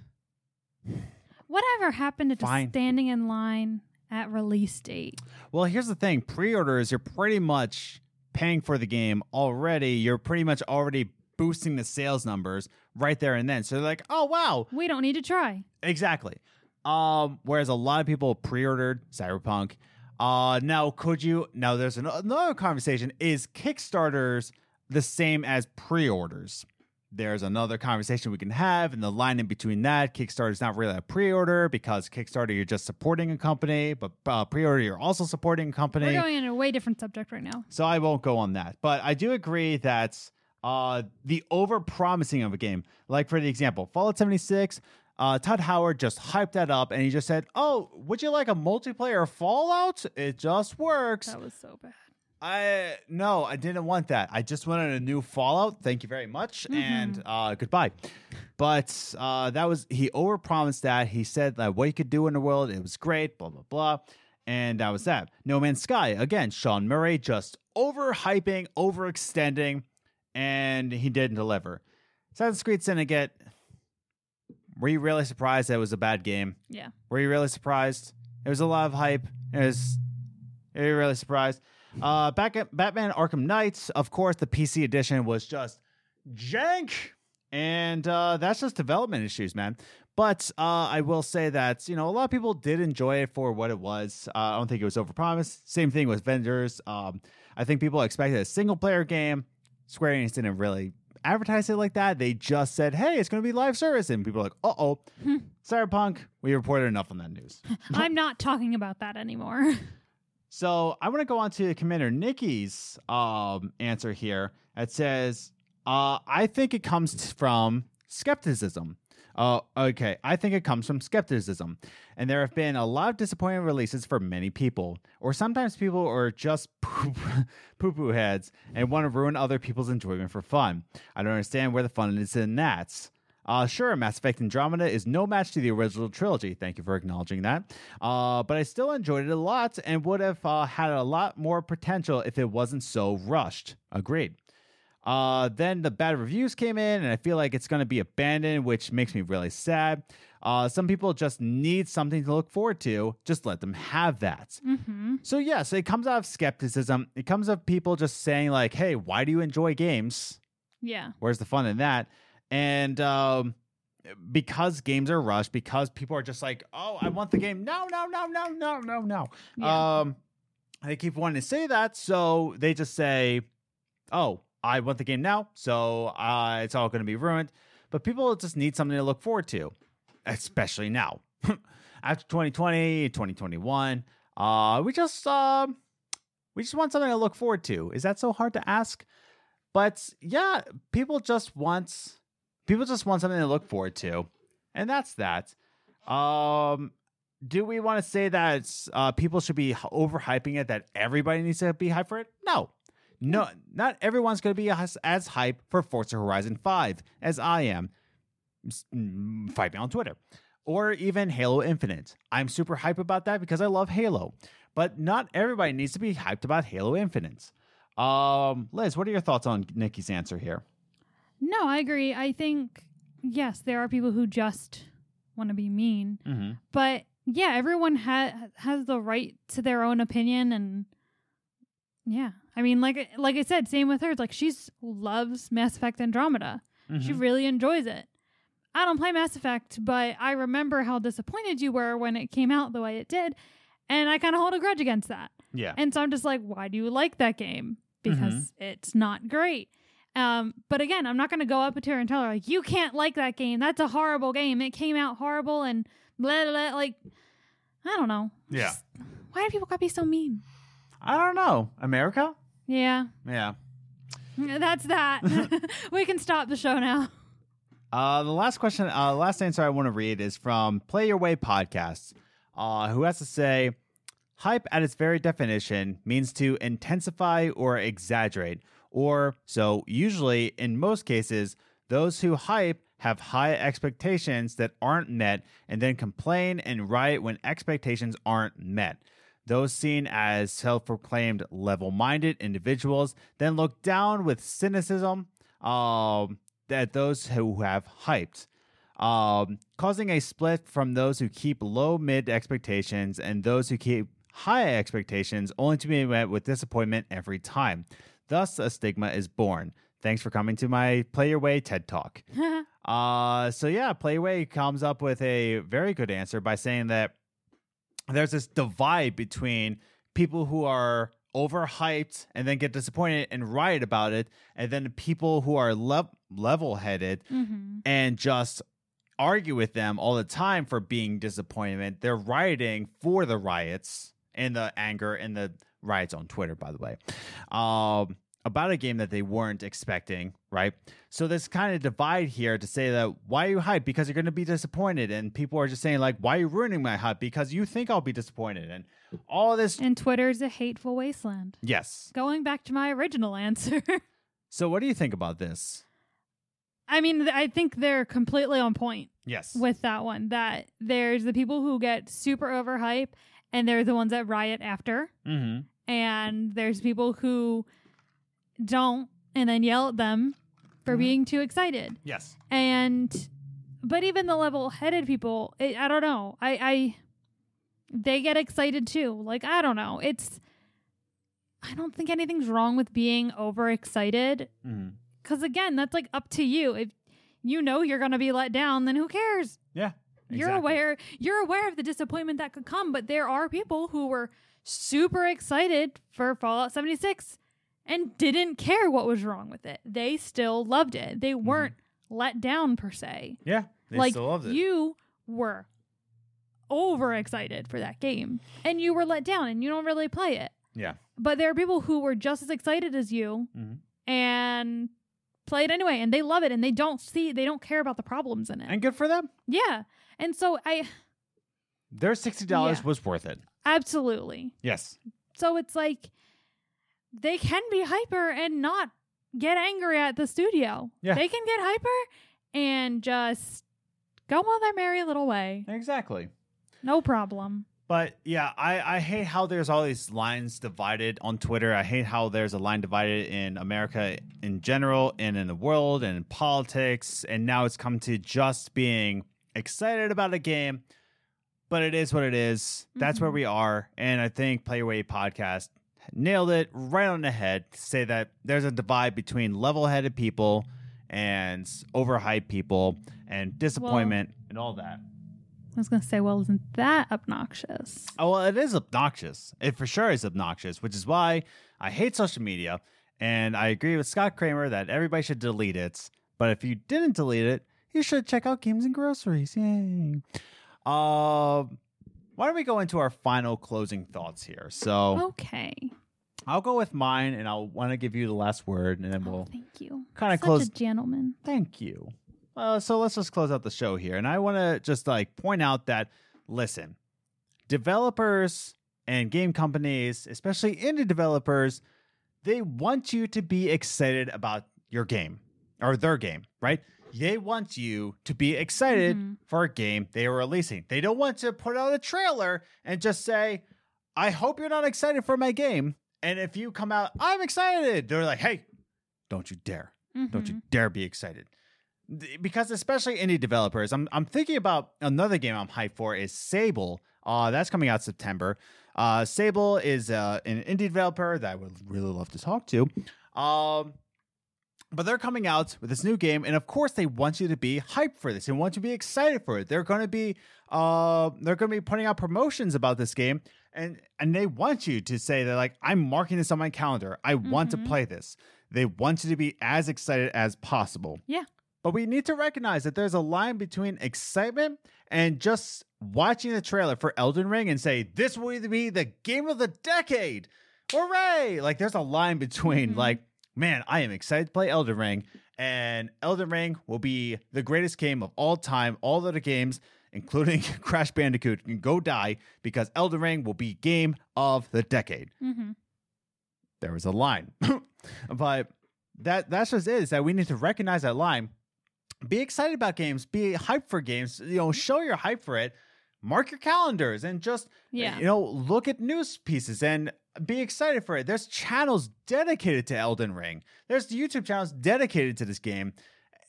Whatever happened to just Fine. standing in line at release date? well, here's the thing. Pre-orders, you're pretty much paying for the game already. You're pretty much already boosting the sales numbers right there and then. So they're like, "Oh, wow, We don't need to try. Exactly. Um, whereas a lot of people pre-ordered Cyberpunk. Uh, now could you? Now there's an, another conversation. Is Kickstarters the same as pre-orders? There's another conversation we can have, and the line in between that, Kickstarter is not really a pre-order because Kickstarter you're just supporting a company, but uh, pre-order you're also supporting a company. We're going in a way different subject right now. So I won't go on that. But I do agree that uh, the over promising of a game, like for the example, Fallout 76, uh, Todd Howard just hyped that up and he just said, Oh, would you like a multiplayer Fallout? It just works. That was so bad. I no, I didn't want that. I just wanted a new Fallout. Thank you very much, and uh, goodbye. But uh, that was he overpromised that. He said that what he could do in the world, it was great, blah blah blah, and that was that. No Man's Sky again. Sean Murray just overhyping, overextending, and he didn't deliver. Assassin's Creed Syndicate. Were you really surprised that it was a bad game? Yeah. Were you really surprised? It was a lot of hype. It was. Are you really surprised? Uh, back at Batman Arkham Knights, of course, the PC edition was just jank, and uh, that's just development issues, man. But uh, I will say that you know a lot of people did enjoy it for what it was. Uh, I don't think it was overpromised. Same thing with Avengers. Um, I think people expected a single player game. Square Enix didn't really advertise it like that. They just said, "Hey, it's going to be live service," and people are like, "Uh oh, Cyberpunk." We reported enough on that news. *laughs* I'm not talking about that anymore. *laughs* So I want to go on to Commander Nikki's um, answer here. It says, uh, I think it comes from skepticism. Uh, okay, I think it comes from skepticism. And there have been a lot of disappointing releases for many people. Or sometimes people are just *laughs* poo poo heads and want to ruin other people's enjoyment for fun. I don't understand where the fun is in that. Uh, sure, Mass Effect Andromeda is no match to the original trilogy. Thank you for acknowledging that. Uh, but I still enjoyed it a lot and would have uh, had a lot more potential if it wasn't so rushed. Agreed. Uh, then the bad reviews came in, and I feel like it's going to be abandoned, which makes me really sad. Uh, some people just need something to look forward to. Just let them have that. Mm-hmm. So yes, it comes out of skepticism. It comes of people just saying like, "Hey, why do you enjoy games? Yeah. Where's the fun in that?" And um, because games are rushed, because people are just like, "Oh, I want the game." No, no, no, no, no, no, no. Yeah. Um, they keep wanting to say that, so they just say, "Oh, I want the game now, so uh, it's all going to be ruined." But people just need something to look forward to, especially now. *laughs* After 2020, 2021, uh, we just um, we just want something to look forward to. Is that so hard to ask? But yeah, people just want people just want something to look forward to, and that's that. Um, do we want to say that uh, people should be overhyping it? That everybody needs to be hyped for it? No, no, not everyone's going to be as, as hyped for Forza Horizon Five as I am. Mm, Fight me on Twitter, or even Halo Infinite. I'm super hype about that because I love Halo, but not everybody needs to be hyped about Halo Infinite. Um, Liz, what are your thoughts on Nikki's answer here? No, I agree. I think yes, there are people who just want to be mean, Mm-hmm. but yeah, everyone ha- has the right to their own opinion, and yeah, I mean, like like I said, same with her. It's like she loves Mass Effect Andromeda. Mm-hmm. She really enjoys it. I don't play Mass Effect, but I remember how disappointed you were when it came out the way it did, and I kind of hold a grudge against that. Yeah. And so I'm just like, why do you like that game? Because it's not great. Um, but again, I'm not going to go up to her and tell her like, you can't like that game. That's a horrible game. It came out horrible and blah blah. blah. Like, I don't know. Yeah. Just- why do people gotta be so mean? I don't know. America? Yeah, Yeah. that's that. *laughs* we can stop the show now. Uh, the last question, uh, last answer I want to read is from Play Your Way Podcasts, uh, who has to say, hype at its very definition means to intensify or exaggerate, or so usually in most cases, those who hype have high expectations that aren't met and then complain and riot when expectations aren't met. Those seen as self proclaimed level minded individuals then look down with cynicism um, at those who have hyped, um, causing a split from those who keep low mid expectations and those who keep high expectations only to be met with disappointment every time. Thus, a stigma is born. Thanks for coming to my Play Your Way TED Talk. *laughs* Uh, so yeah, Playway comes up with a very good answer by saying that there's this divide between people who are overhyped and then get disappointed and riot about it, and then people who are le- level-headed hmm and just argue with them all the time for being disappointment. They're rioting for the riots and the anger and the riots on Twitter, by the way, um, about a game that they weren't expecting, right? So this kind of divide here to say that why are you hyped? Because you're going to be disappointed, and people are just saying like, why are you ruining my hype? Because you think I'll be disappointed, and all this. And Twitter's a hateful wasteland. Yes. Going back to my original answer. *laughs* So what do you think about this? I mean, I think they're completely on point Yes. with that one. That there's the people who get super overhype, and they're the ones that riot after, mm-hmm. and there's people who don't, and then yell at them for Mhm. being too excited. Yes. And, but even the level-headed people, I I don't know. I, I, they get excited too. Like I don't know. It's, I don't think anything's wrong with being overexcited Mm-hmm. because again, that's like up to you. If you know you're going to be let down, then who cares? Yeah. You're aware. You're aware of the disappointment that could come, but there are people who were super excited for Fallout 76 and didn't care what was wrong with it. They still loved it. They weren't let down per se. Yeah. They like still loved it. you were overexcited for that game and you were let down and you don't really play it. yeah. But there are people who were just as excited as you Mhm. and play it anyway and they love it and they don't see they don't care about the problems in it. And good for them. yeah. And so I Their sixty dollars Yeah. was worth it. absolutely. Yes. So it's like they can be hyper and not get angry at the studio. Yeah. They can get hyper and just go on their merry little way. Exactly. No problem. But yeah, I, I hate how there's all these lines divided on Twitter. I hate how there's a line divided in America in general and in the world and in politics. And now it's come to just being excited about a game. But it is what it is. That's where Mhm. we are. And I think Play Your Way podcast nailed it right on the head to say that there's a divide between level headed people and overhyped people and disappointment and all that. I was gonna say, well, isn't that obnoxious? Oh, well, it is obnoxious. It for sure is obnoxious, which is why I hate social media. And I agree with Scott Kramer that everybody should delete it. But if you didn't delete it, you should check out Games and Groceries. Yay. Um, why don't we go into our final closing thoughts here? So Okay. I'll go with mine, and I'll want to give you the last word, and then Oh, we'll thank you. kinda close- a gentleman. Thank you. Uh, so let's just close out the show here. And I want to just like point out that, listen, developers and game companies, especially indie developers, they want you to be excited about your game or their game, right? They want you to be excited Mhm. for a game they are releasing. They don't want to put out a trailer and just say, I hope you're not excited for my game. And if you come out, I'm excited, they're like, hey, don't you dare. Don't you Mhm. dare be excited. Because especially indie developers, I'm I'm thinking about another game I'm hyped for is Sable. Uh, that's coming out September. Uh, Sable is uh, an indie developer that I would really love to talk to. Um, but they're coming out with this new game, and of course they want you to be hyped for this and want you to be excited for it. They're going to be uh, they're going to be putting out promotions about this game, and and they want you to say that like I'm marking this on my calendar. I want to Mhm. play this. They want you to be as excited as possible. Yeah. But we need to recognize that there's a line between excitement and just watching the trailer for Elden Ring and say, this will be the game of the decade. Hooray! Like there's a line between Mhm. like, man, I am excited to play Elden Ring, and Elden Ring will be the greatest game of all time. All other games, including *laughs* Crash Bandicoot, can go die because Elden Ring will be game of the decade Mhm. there was a line. *laughs* but that that's just it, is that we need to recognize that line. Be excited about games, be hyped for games, you know, show your hype for it, mark your calendars and just Yeah. you know, look at news pieces and be excited for it. There's channels dedicated to Elden Ring. There's YouTube channels dedicated to this game.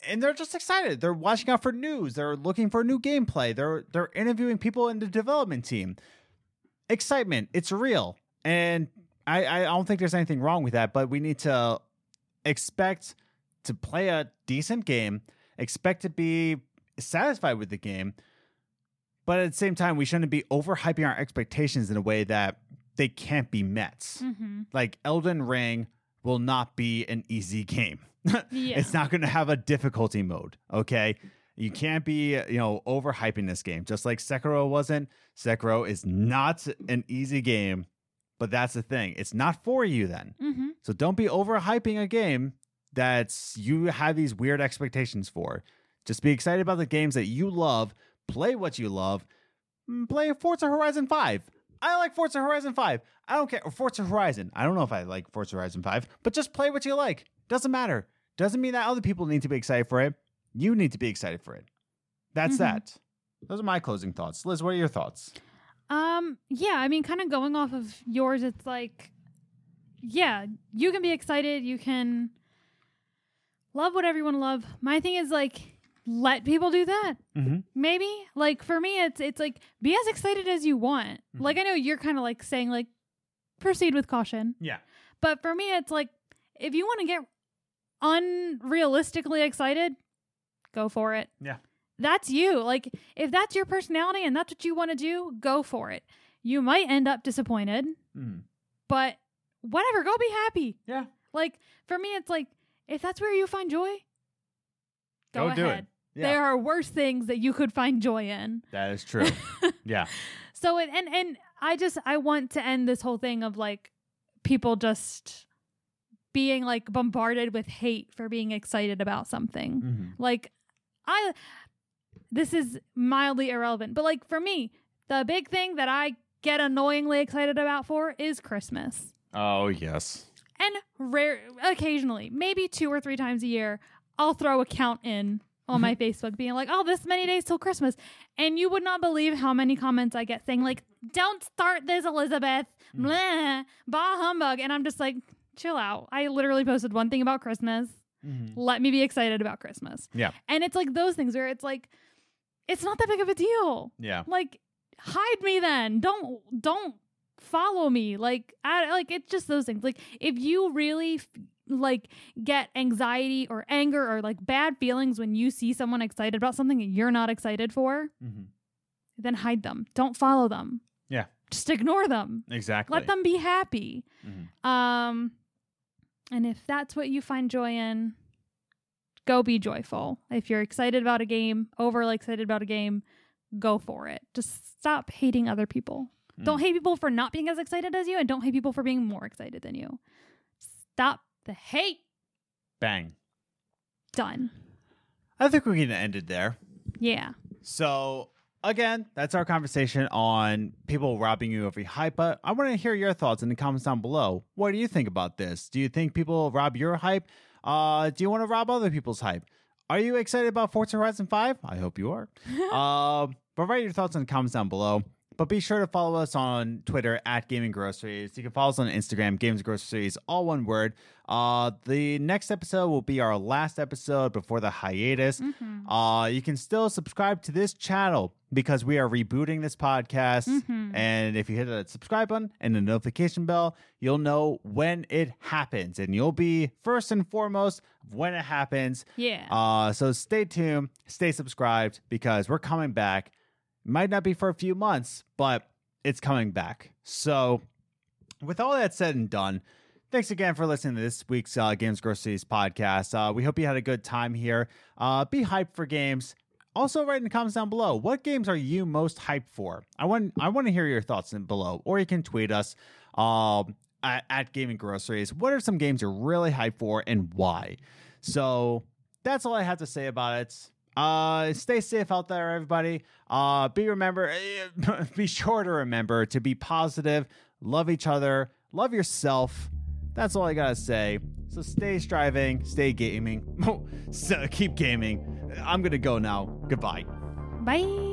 And they're just excited. They're watching out for news. They're looking for new gameplay. They're they're interviewing people in the development team. Excitement, it's real. And I, I don't think there's anything wrong with that, but we need to expect to play a decent game, expect to be satisfied with the game, but at the same time, we shouldn't be overhyping our expectations in a way that they can't be met. Mhm. Like Elden Ring will not be an easy game. *laughs* Yeah. It's not going to have a difficulty mode, okay? You can't be, you know, overhyping this game. Just like Sekiro wasn't. Sekiro is not an easy game, but that's the thing. It's not for you then. Mhm. So don't be overhyping a game that you have these weird expectations for. Just be excited about the games that you love, play what you love. Mm, Play Forza Horizon 5. I like Forza Horizon 5. I don't care. Or Forza Horizon. I don't know if I like Forza Horizon 5, but just play what you like. Doesn't matter. Doesn't mean that other people need to be excited for it. You need to be excited for it. That's Mhm. that. Those are my closing thoughts. Liz, what are your thoughts? Um, yeah, I mean, kind of going off of yours, it's like, yeah, you can be excited. You can love what everyone love. My thing is like, let people do that. Mm-hmm. Maybe like for me, it's it's like be as excited as you want. Mhm. Like I know you're kind of like saying like proceed with caution, Yeah. but for me, it's like if you want to get unrealistically excited, go for it. Yeah. That's you. Like if that's your personality and that's what you want to do, go for it. You might end up disappointed, Mm. but whatever, go be happy. Yeah. Like for me, it's like if that's where you find joy, go, Go do it. ahead. Yeah. There are worse things that you could find joy in. That is true. *laughs* yeah. So it, and and I just I want to end this whole thing of like people just being like bombarded with hate for being excited about something. Mm-hmm. Like I this is mildly irrelevant, but like for me, the big thing that I get annoyingly excited about for is Christmas. Oh, yes. And rare occasionally, maybe two or three times a year, I'll throw a count in on my mm-hmm. Facebook being like, "Oh, this many days till Christmas," and you would not believe how many comments I get saying like, "Don't start this, Elizabeth." Mm. Blah, bah humbug, and I'm just like, chill out. I literally posted one thing about Christmas. Mm-hmm. Let me be excited about Christmas. Yeah. And it's like those things where it's like, it's not that big of a deal. Yeah. Like, hide me then. Don't don't follow me. Like, I like it's just those things. Like, if you really f- like get anxiety or anger or like bad feelings when you see someone excited about something that you're not excited for, Mhm. then hide them. Don't follow them. Yeah. Just ignore them. Exactly. Let them be happy. Mhm. Um, and if that's what you find joy in, go be joyful. If you're excited about a game, overly excited about a game, go for it. Just stop hating other people. Don't hate people for not being as excited as you, and don't hate people for being more excited than you. Stop the hate. Bang. Done. I think we can end it there. Yeah. So again, that's our conversation on people robbing you of your hype. But I want to hear your thoughts in the comments down below. What do you think about this? Do you think people rob your hype? Uh, do you want to rob other people's hype? Are you excited about Forza Horizon 5? I hope you are. *laughs* um, but write your thoughts in the comments down below. But be sure to follow us on Twitter at Gaming Groceries. You can follow us on Instagram, Games Groceries, all one word. Uh, the next episode will be our last episode before the hiatus. Mm-hmm. Uh, you can still subscribe to this channel because we are rebooting this podcast. Mhm. And if you hit the subscribe button and the notification bell, you'll know when it happens, and you'll be first and foremost when it happens. Yeah. Uh, so stay tuned, stay subscribed because we're coming back. Might not be for a few months, but it's coming back. So, with all that said and done, thanks again for listening to this week's uh, Games Groceries podcast. Uh, we hope you had a good time here. Uh, be hyped for games. Also, write in the comments down below what games are you most hyped for. I want I want to hear your thoughts in below, or you can tweet us um, at, at Gaming Groceries. What are some games you're really hyped for and why? So that's all I have to say about it. Uh, stay safe out there, everybody. Uh, be remember, *laughs* be sure to remember to be positive, love each other, love yourself. That's all I gotta say. So stay striving, stay gaming, *laughs* so keep gaming. I'm gonna go now. Goodbye. Bye.